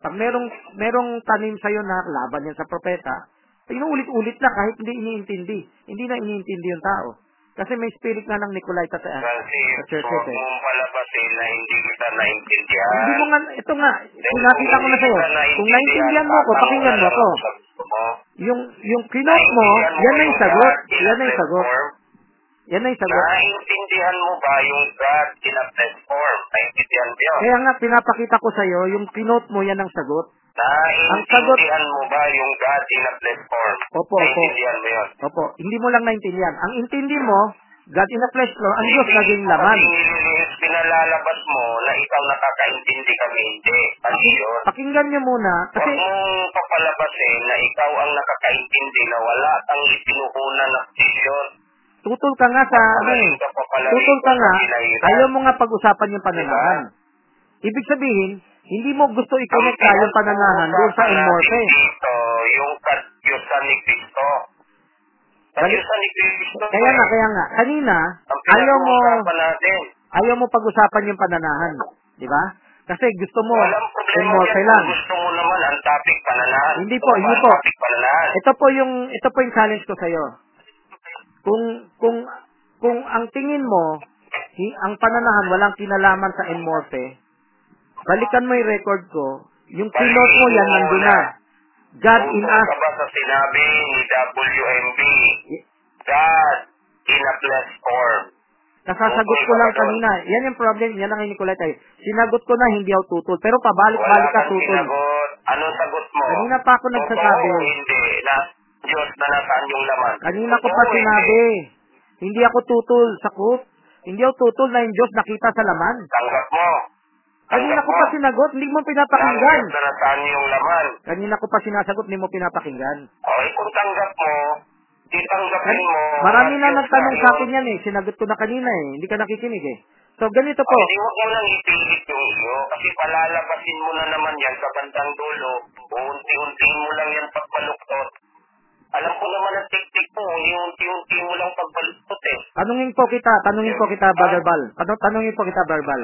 Speaker 2: pag merong, merong tanim sa'yo na laban yan sa propeta, inuulit-ulit na kahit hindi iniintindi. Hindi na iniintindi yung tao. Kasi may spirit na ng Nicolaita sa, sa
Speaker 4: Francis,
Speaker 2: church
Speaker 4: huwag
Speaker 2: eh.
Speaker 4: mong palabasin na hindi kita naintindihan.
Speaker 2: Hindi mo nga, ito nga, sinakita ko na sa'yo. Kung naintindihan mo ako, pakinggan mo ako.
Speaker 4: sa.
Speaker 2: Yung, yung kinote mo, yan na yung sagot. Yan na yung sagot. Yan na yung sagot.
Speaker 4: Naintindihan mo ba yung God in a flesh form? Naintindihan mo yun?
Speaker 2: Kaya nga, pinapakita ko sa'yo, yung kinote mo, yan ang sagot. Ang sagot-
Speaker 4: Naintindihan mo ba yung God in a flesh form?
Speaker 2: Opo.
Speaker 4: Naintindihan mo yun?
Speaker 2: Opo, hindi mo lang naintindihan. Ang intindi mo, God in a flesh floor, ang Diyos naging laman.
Speaker 4: Nililihis, pinalalabas mo na ikaw nakakaintindi kami, hindi. Ano yun?
Speaker 2: Pakinggan niyo muna,
Speaker 4: Huwag
Speaker 2: kasi
Speaker 4: mong papalabasin na ikaw ang nakakaintindi na wala kang ipinuhunan na posisyon.
Speaker 2: tutol ka nga sa, ano eh, tutol ka nga, ayaw mo nga pag-usapan yung pananahan. Ibig sabihin, hindi mo gusto i-connect na yung pananahan doon sa enmorphe.
Speaker 4: Dito, yung kadyusan ni Kristo. Kadyusan ni Kristo.
Speaker 2: Kaya nga, kaya nga, kanina, ayaw mo, ayaw mo pag-usapan yung pananahan. Di ba? Kasi gusto mo,
Speaker 4: yan
Speaker 2: lang.
Speaker 4: gusto mo naman ang topic pananahan.
Speaker 2: Hindi po, hindi po. Ito po yung ito po yung challenge ko sa iyo. Kung kung kung ang tingin mo ang pananahan walang kinalaman sa enmorphe, balikan mo yung record ko, yung keynote mo yan nandun na. God in us.
Speaker 4: ka ba sa sinabi ni WMB? God in a flesh form.
Speaker 2: Nasasagot ko lang kanina. Yan yung problem. Yan ang Nicolay tayo. Sinagot ko na hindi ako tutol. Pero pabalik-balik ka tutol.
Speaker 4: sinagot. Anong sagot mo?
Speaker 2: Kanina pa ako nagsasabi.
Speaker 4: Totoo, hindi. Na Diyos na nasaan yung laman.
Speaker 2: Kanina ko pa sinabi. Hindi ako tutol sa quote. Hindi ako tutol na yung Diyos nakita sa laman.
Speaker 4: Tanggap mo.
Speaker 2: Kanina
Speaker 4: Tanggap
Speaker 2: ko pa sinagot, hindi mo pinapakinggan.
Speaker 4: Na nasaan yung laman.
Speaker 2: Kanina ko pa sinasagot, hindi mo pinapakinggan.
Speaker 4: Okay, kung tanggap mo, titanggapin mo.
Speaker 2: Marami na nagtanong sa akin yan eh. Sinagot ko na kanina eh. Hindi ka nakikinig eh. So, ganito po.
Speaker 4: Hindi huwag mo nang ipilit yung iyo kasi palalabasin mo na naman yan sa bandang dulo. Unti-untiin mo lang yan pagbaluktot. Alam ko naman ang teknik mo, unti-unti mo lang pagbaluktot eh.
Speaker 2: Tanungin po kita, tanungin po kita, Brother Bal. Tanong, tanungin po kita, Brother Bal.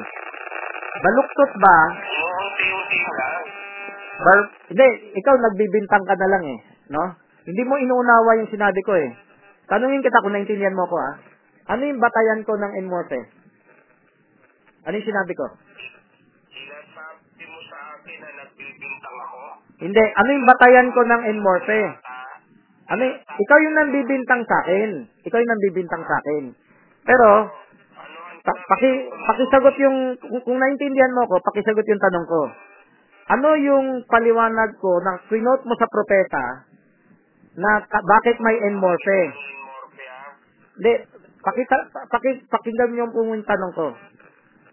Speaker 2: Baluktot ba?
Speaker 4: Unti-unti lang.
Speaker 2: Hindi, ikaw nagbibintang ka na lang eh. No? Hindi mo inuunawa yung sinabi ko eh. Tanungin kita kung naintindihan mo ko ah. Ano yung batayan ko ng Enmorte? Ano yung sinabi ko?
Speaker 4: Sinasabi mo sa akin na nagbibintang ako.
Speaker 2: Hindi, ano yung batayan ko ng Enmorte? Ano, ikaw yung nambibintang sa akin. Ikaw yung nambibintang sa akin. Pero, pa- paki, pakisagot yung, kung, kung naintindihan mo ko, pakisagot yung tanong ko. Ano yung paliwanag ko na quinote mo sa propeta na ka- bakit may enmorphe?
Speaker 4: Morphe.
Speaker 2: Hindi, pakita, paki, pakinggan niyo po yung tanong ko.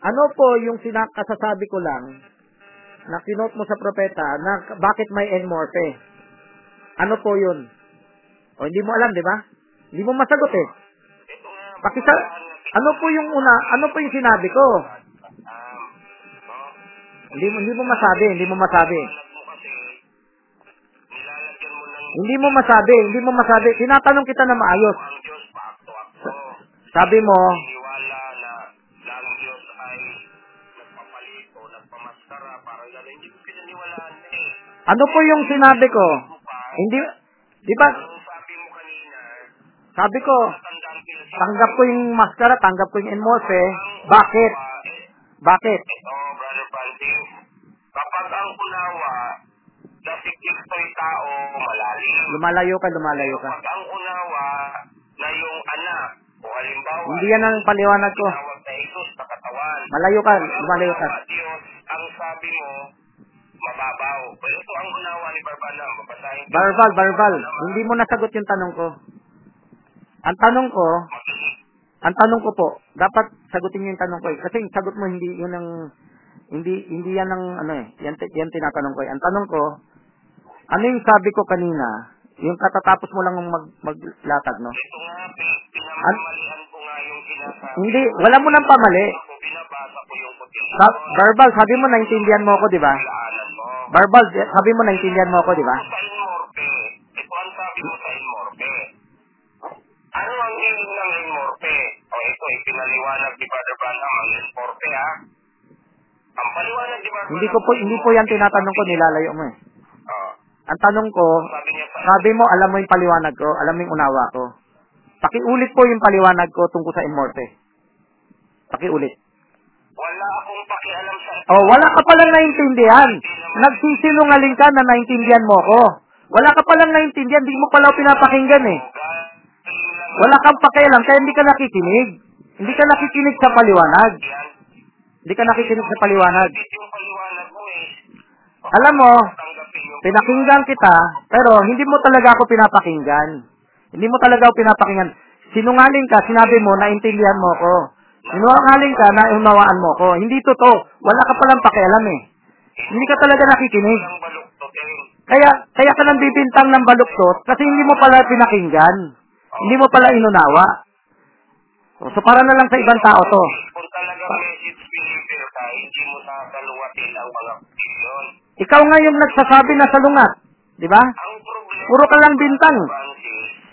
Speaker 2: Ano po yung sinakasasabi ko lang na quinote mo sa propeta na bakit may enmorphe? Ano po yun? O hindi mo alam, di ba? Hindi mo masagot eh. Pakita, ano po yung una, ano po yung sinabi ko? Hindi mo, hindi mo masabi, hindi mo masabi. Hindi mo masabi, hindi mo masabi. Tinatanong kita na maayos. Sabi mo, ano po yung sinabi ko? Hindi, di ba,
Speaker 4: sabi
Speaker 2: ko, tanggap ko yung maskara, tanggap ko yung enmorphe. Bakit? Bakit?
Speaker 4: Ito, Brother Francis, kapag ang unawa na si Kristo'y tao malalim,
Speaker 2: Lumalayo ka, lumalayo ka.
Speaker 4: kapag ang unawa na yung anak, o halimbawa,
Speaker 2: Hindi yan ang paliwanag ko.
Speaker 4: na na
Speaker 2: Malayo ka, lumalayo ka.
Speaker 4: Diyos, ang sabi mo, mababaw. Pero ito ang unawa ni Barbana, babasahin ko.
Speaker 2: Barbal, barbal. Hindi mo nasagot yung tanong ko. Ang tanong ko, ang tanong ko po, dapat sagutin niyo yung tanong ko eh. Kasi yung sagot mo hindi yun ang hindi hindi yan ang ano eh. Yan, yan tinatanong ko eh. Ang tanong ko, ano yung sabi ko kanina? Yung katatapos mo lang mag, maglatag, no?
Speaker 4: Ito nga, pi- pinamamalihan ko nga yung sinasabi.
Speaker 2: Hindi, wala mo nang pamali. Sa, verbal, sabi mo naintindihan mo ako, di ba? Verbal, sabi mo naintindihan mo ako, di ba?
Speaker 4: Sa Inmorpe, ito ang sabi mo sa Inmorpe. Ano ang meaning ng Inmorpe? O ito, ipinaliwanag ni Brother Branham ang Inmorpe, ha? Ang paliwanag ni Brother
Speaker 2: Hindi ko po hindi po yan tinatanong ko, nilalayo mo eh.
Speaker 4: Oh,
Speaker 2: Ang tanong ko,
Speaker 4: sabi niya
Speaker 2: sabi mo alam mo yung paliwanag ko, alam mo yung unawa ko. Pakiulit po yung paliwanag ko tungkol sa immorte. Pakiulit.
Speaker 4: wala akong pakialam sa
Speaker 2: Oh, wala ka palang naintindihan. Nagsisinungaling ka na naintindihan mo ko. Wala ka palang naintindihan, di mo pala pinapakinggan eh. Wala kang pakialam kaya hindi ka nakikinig. Hindi ka nakikinig sa paliwanag. Hindi ka nakikinig sa paliwanag.
Speaker 4: Eh?
Speaker 2: Alam mo, pinakinggan kita, pero hindi mo talaga ako pinapakinggan. Hindi mo talaga ako pinapakinggan. Sinungaling ka, sinabi mo, naintindihan mo ko. Sinungaling ka, naunawaan mo ko. Hindi totoo. Wala ka palang pakialam eh. Hindi ka talaga nakikinig.
Speaker 4: Baluktotin.
Speaker 2: Kaya, kaya ka nang bibintang ng baluktot kasi hindi mo pala pinakinggan. Hindi mo pala inunawa. So, para na lang sa ibang tao to.
Speaker 4: Kung talagang message believer hindi mo sasaluwatin ang mga.
Speaker 2: Ikaw nga yung nagsasabi na salungat. Di ba? Puro ka lang bintang.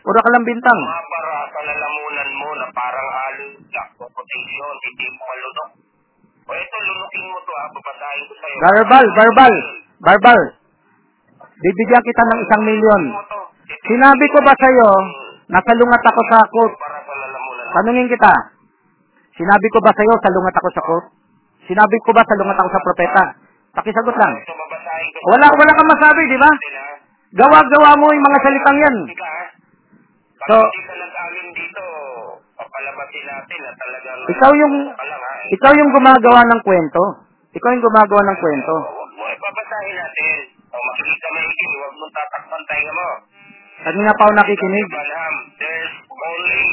Speaker 2: Puro ka lang bintang.
Speaker 4: mga para sa lalamunan mo na parang halong o hindi mo malunok. O ito, lunukin mo to ha, babasahin ko sa'yo.
Speaker 2: Barbal, barbal, barbal. Bibigyan kita ng isang milyon. Sinabi ko ba sa'yo, nasalungat ako sa court?
Speaker 4: mo.
Speaker 2: Tanungin kita. Sinabi ko ba sa'yo, salungat ako sa court? Sinabi ko ba, salungat ako sa propeta? Pakisagot lang. Wala, wala kang masabi, di ba? Gawa-gawa mo yung mga salitang yan. So-. Ikaw yung, ikaw yung gumagawa ng kwento. Ikaw yung gumagawa ng kwento.
Speaker 4: Huwag mo, ipabasahin natin. O makikita maigi, huwag mong tatakpan tayo mo.
Speaker 2: Kanina pa ako nakikinig.
Speaker 4: Abraham, there's only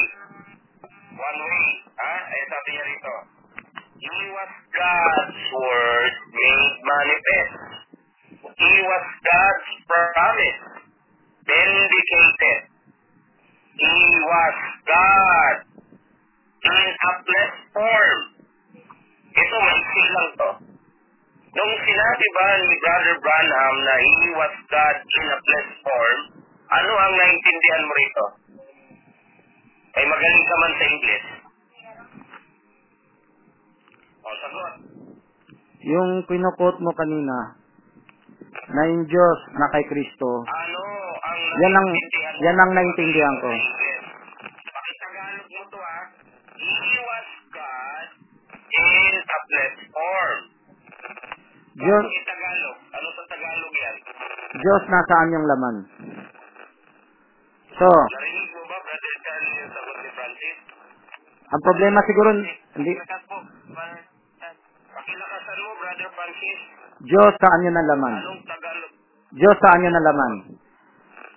Speaker 4: one way. Ha? Ay, sabi niya rito. He was God's word made manifest. He was God's promise vindicated. He was God in a flesh form. Ito, maiksi lang to. Nung sinabi ba ni Brother Branham na he was God in a flesh form, ano ang naintindihan mo rito? Ay magaling ka man sa English. O, sagot.
Speaker 2: Yung pinukot mo kanina, na yung Diyos na kay Kristo,
Speaker 4: Ano ang
Speaker 2: Yan ang- yan ang naintindihan ko.
Speaker 4: Pakitagalog mo to ha. He was God in a flesh form.
Speaker 2: Diyos,
Speaker 4: Ano Tagalog? Ano sa Tagalog yan?
Speaker 2: Diyos nasaan yung laman? So,
Speaker 4: Narinig mo ba, Brother Charlie, yung sagot ni Francis?
Speaker 2: ang problema siguro, hindi.
Speaker 4: Pakilakasan Brother Francis.
Speaker 2: Diyos saan yun ang laman? Diyos saan yun ang laman?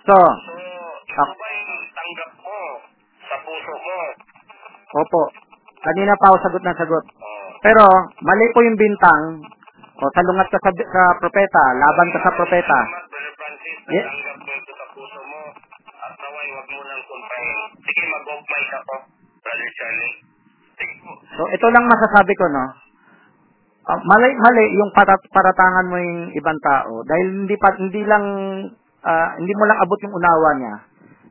Speaker 2: So,
Speaker 4: So, yung tanggap mo sa puso mo?
Speaker 2: opo, kanina pa ako sagot na sagot. Pero, mali po yung bintang, o salungat ka sa, sa propeta, laban ka sa propeta.
Speaker 4: Salamat, Brother.
Speaker 2: Yeah.
Speaker 4: Natanggap mo ito sa puso mo. At naway, wag mo nang kumpahin. Sige, mag-off mic ako, Brother Charlie. Sige po.
Speaker 2: So, ito lang masasabi ko, no? Ah, mali, mali yung parat, paratangan mo yung ibang tao dahil hindi pa hindi lang ah, hindi mo lang abot yung unawa niya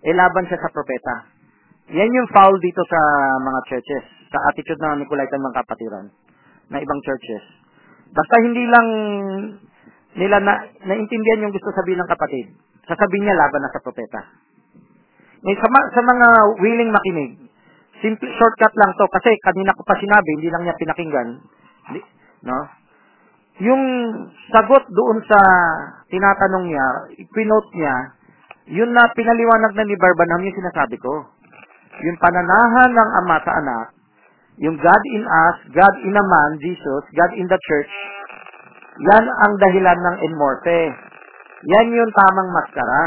Speaker 2: eh laban siya sa propeta. Yan yung foul dito sa mga churches, sa attitude ng Nicolaitan mga kapatiran na ibang churches. Basta hindi lang nila na naintindihan yung gusto sabihin ng kapatid. Sasabihin niya laban na sa propeta. Eh, sa, sa mga willing makinig, simple shortcut lang to kasi kanina ko pa sinabi, hindi lang niya pinakinggan. No? Yung sagot doon sa tinatanong niya, pinote niya, yun na pinaliwanag na ni Barbanam yung sinasabi ko. Yung pananahan ng Ama sa Anak, yung God in us, God in a man, Jesus, God in the church, yan ang dahilan ng enmorte. Yan yung tamang maskara.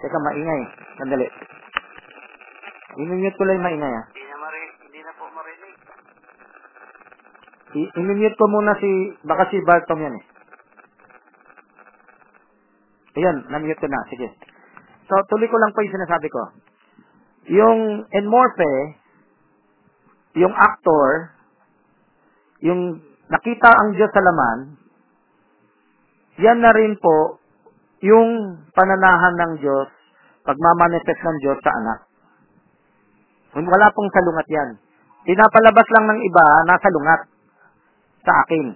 Speaker 2: Teka, maingay. Sandali. Imimute ko lang yung maingay ah.
Speaker 5: Hindi na, marinig, hindi na po marinig.
Speaker 2: I- imimute ko muna si, baka si Bartom yan eh. Ayan, namute ko na. Sige. So, tuloy ko lang po yung sinasabi ko. Yung enmorphe, yung actor, yung nakita ang Diyos sa laman, yan na rin po yung pananahan ng Diyos, pagmamanifest ng Diyos sa anak. Wala pong salungat yan. Pinapalabas lang ng iba, nasa lungat sa akin.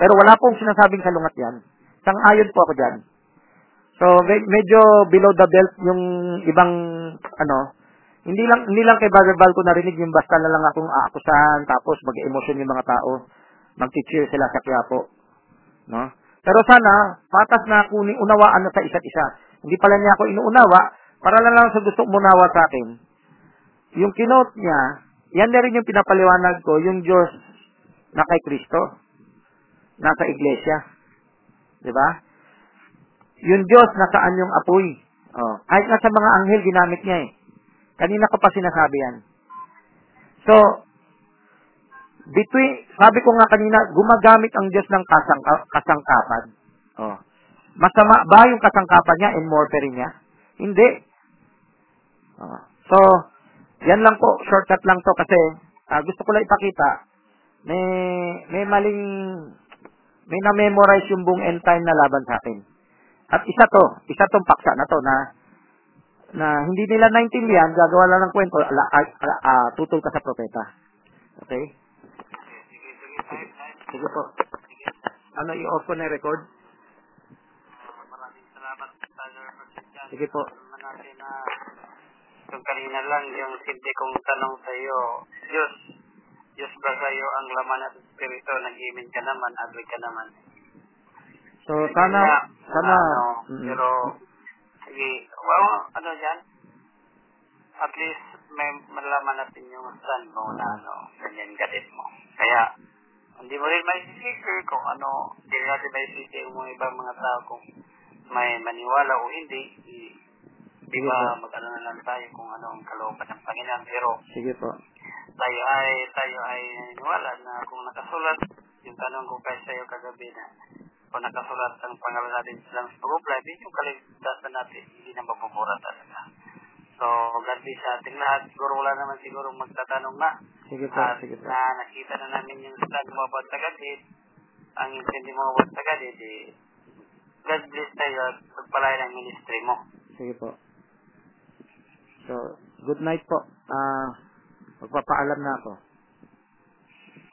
Speaker 2: Pero wala pong sinasabing salungat yan. Sang-ayon po ako dyan. So, me- medyo below the belt yung ibang, ano, hindi lang, hindi lang kay Brother Val ko narinig yung basta na lang akong aakusahan, tapos mag-emotion yung mga tao, mag-cheer sila sa Quiapo. No? Pero sana, patas na kuning unawaan na sa isa't isa. Hindi pala niya ako inuunawa, para lang lang sa gusto umunawa sa akin. Yung kinote niya, yan na rin yung pinapaliwanag ko, yung Diyos na kay Kristo, nasa iglesia. Di ba? Yung Diyos, nasaan yung apoy. Oh. Kahit nga sa mga anghel, ginamit niya eh. Kanina ko pa sinasabi yan. So, between, sabi ko nga kanina, gumagamit ang Diyos ng kasang, kasangkapan. Oh. Masama ba yung kasangkapan niya and morphine niya? Hindi. Oh. So, yan lang po, shortcut lang to kasi ah, gusto ko lang ipakita may may maling may na-memorize yung buong end time na laban sa akin. At isa to, isa tong paksa na to na na hindi nila naintindihan, gagawa lang ng kwento, ala, ah, ah, ah, tutol ka sa propeta. Okay? Sige po. Ano, i-off ko na record?
Speaker 5: Maraming salamat.
Speaker 2: Sige po.
Speaker 5: Yung kanina lang, yung simple kong tanong sa iyo, Diyos, Diyos ba sa iyo ang laman at espiritu, nag-imin ka naman, agri ka naman.
Speaker 2: So, sana,
Speaker 5: Kaya,
Speaker 2: sana,
Speaker 5: ano,
Speaker 2: mm,
Speaker 5: pero, sige, well, ano yan, at least may malaman natin yung stand mo na ano, ganyan galit mo. Kaya, hindi mo rin may sisir kung ano, hindi natin may sisir yung mga ibang mga tao kung may maniwala o hindi. Di, di ba, mag-ano na lang tayo kung anong kalooban ng Panginoon. Pero,
Speaker 2: sige po.
Speaker 5: tayo ay tayo ay naniniwala na kung nakasulat yung tanong ko kay sa'yo kagabi na kung nakasulat ang pangalan natin sa group life, yun yung kaligtasan natin, hindi na mabubura talaga. So, God bless sa ating lahat. Siguro wala naman siguro magtatanong na.
Speaker 2: Sige po,
Speaker 5: At
Speaker 2: sige po.
Speaker 5: na nakita na namin yung stand mo about tagadid, ang intindi mo about tagadid, eh, God bless tayo at pagpalay ng ministry mo.
Speaker 2: Sige po. So, good night po. Ah, magpapaalam na ako.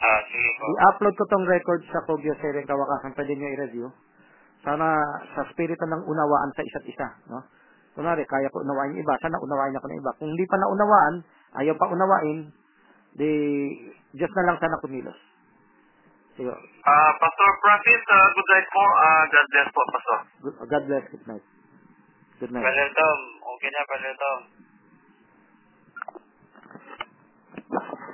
Speaker 6: Ah, sige po.
Speaker 2: I-upload ko tong record sa Kogyo Sereng Kawakasan. Pwede nyo i-review. Sana sa spirito ng unawaan sa isa't isa. No? Kunwari, kaya ko unawain yung iba. Sana unawain ako ng iba. Kung hindi pa naunawaan, ayaw pa unawain, di, just na lang sana kumilos. Sige.
Speaker 1: Ah, Pastor Francis, ah, good night po. Ah, God bless po, Pastor.
Speaker 2: Good- God bless. Good night. Good night.
Speaker 5: Brother Tom, okay na, Brother Tom. لحظة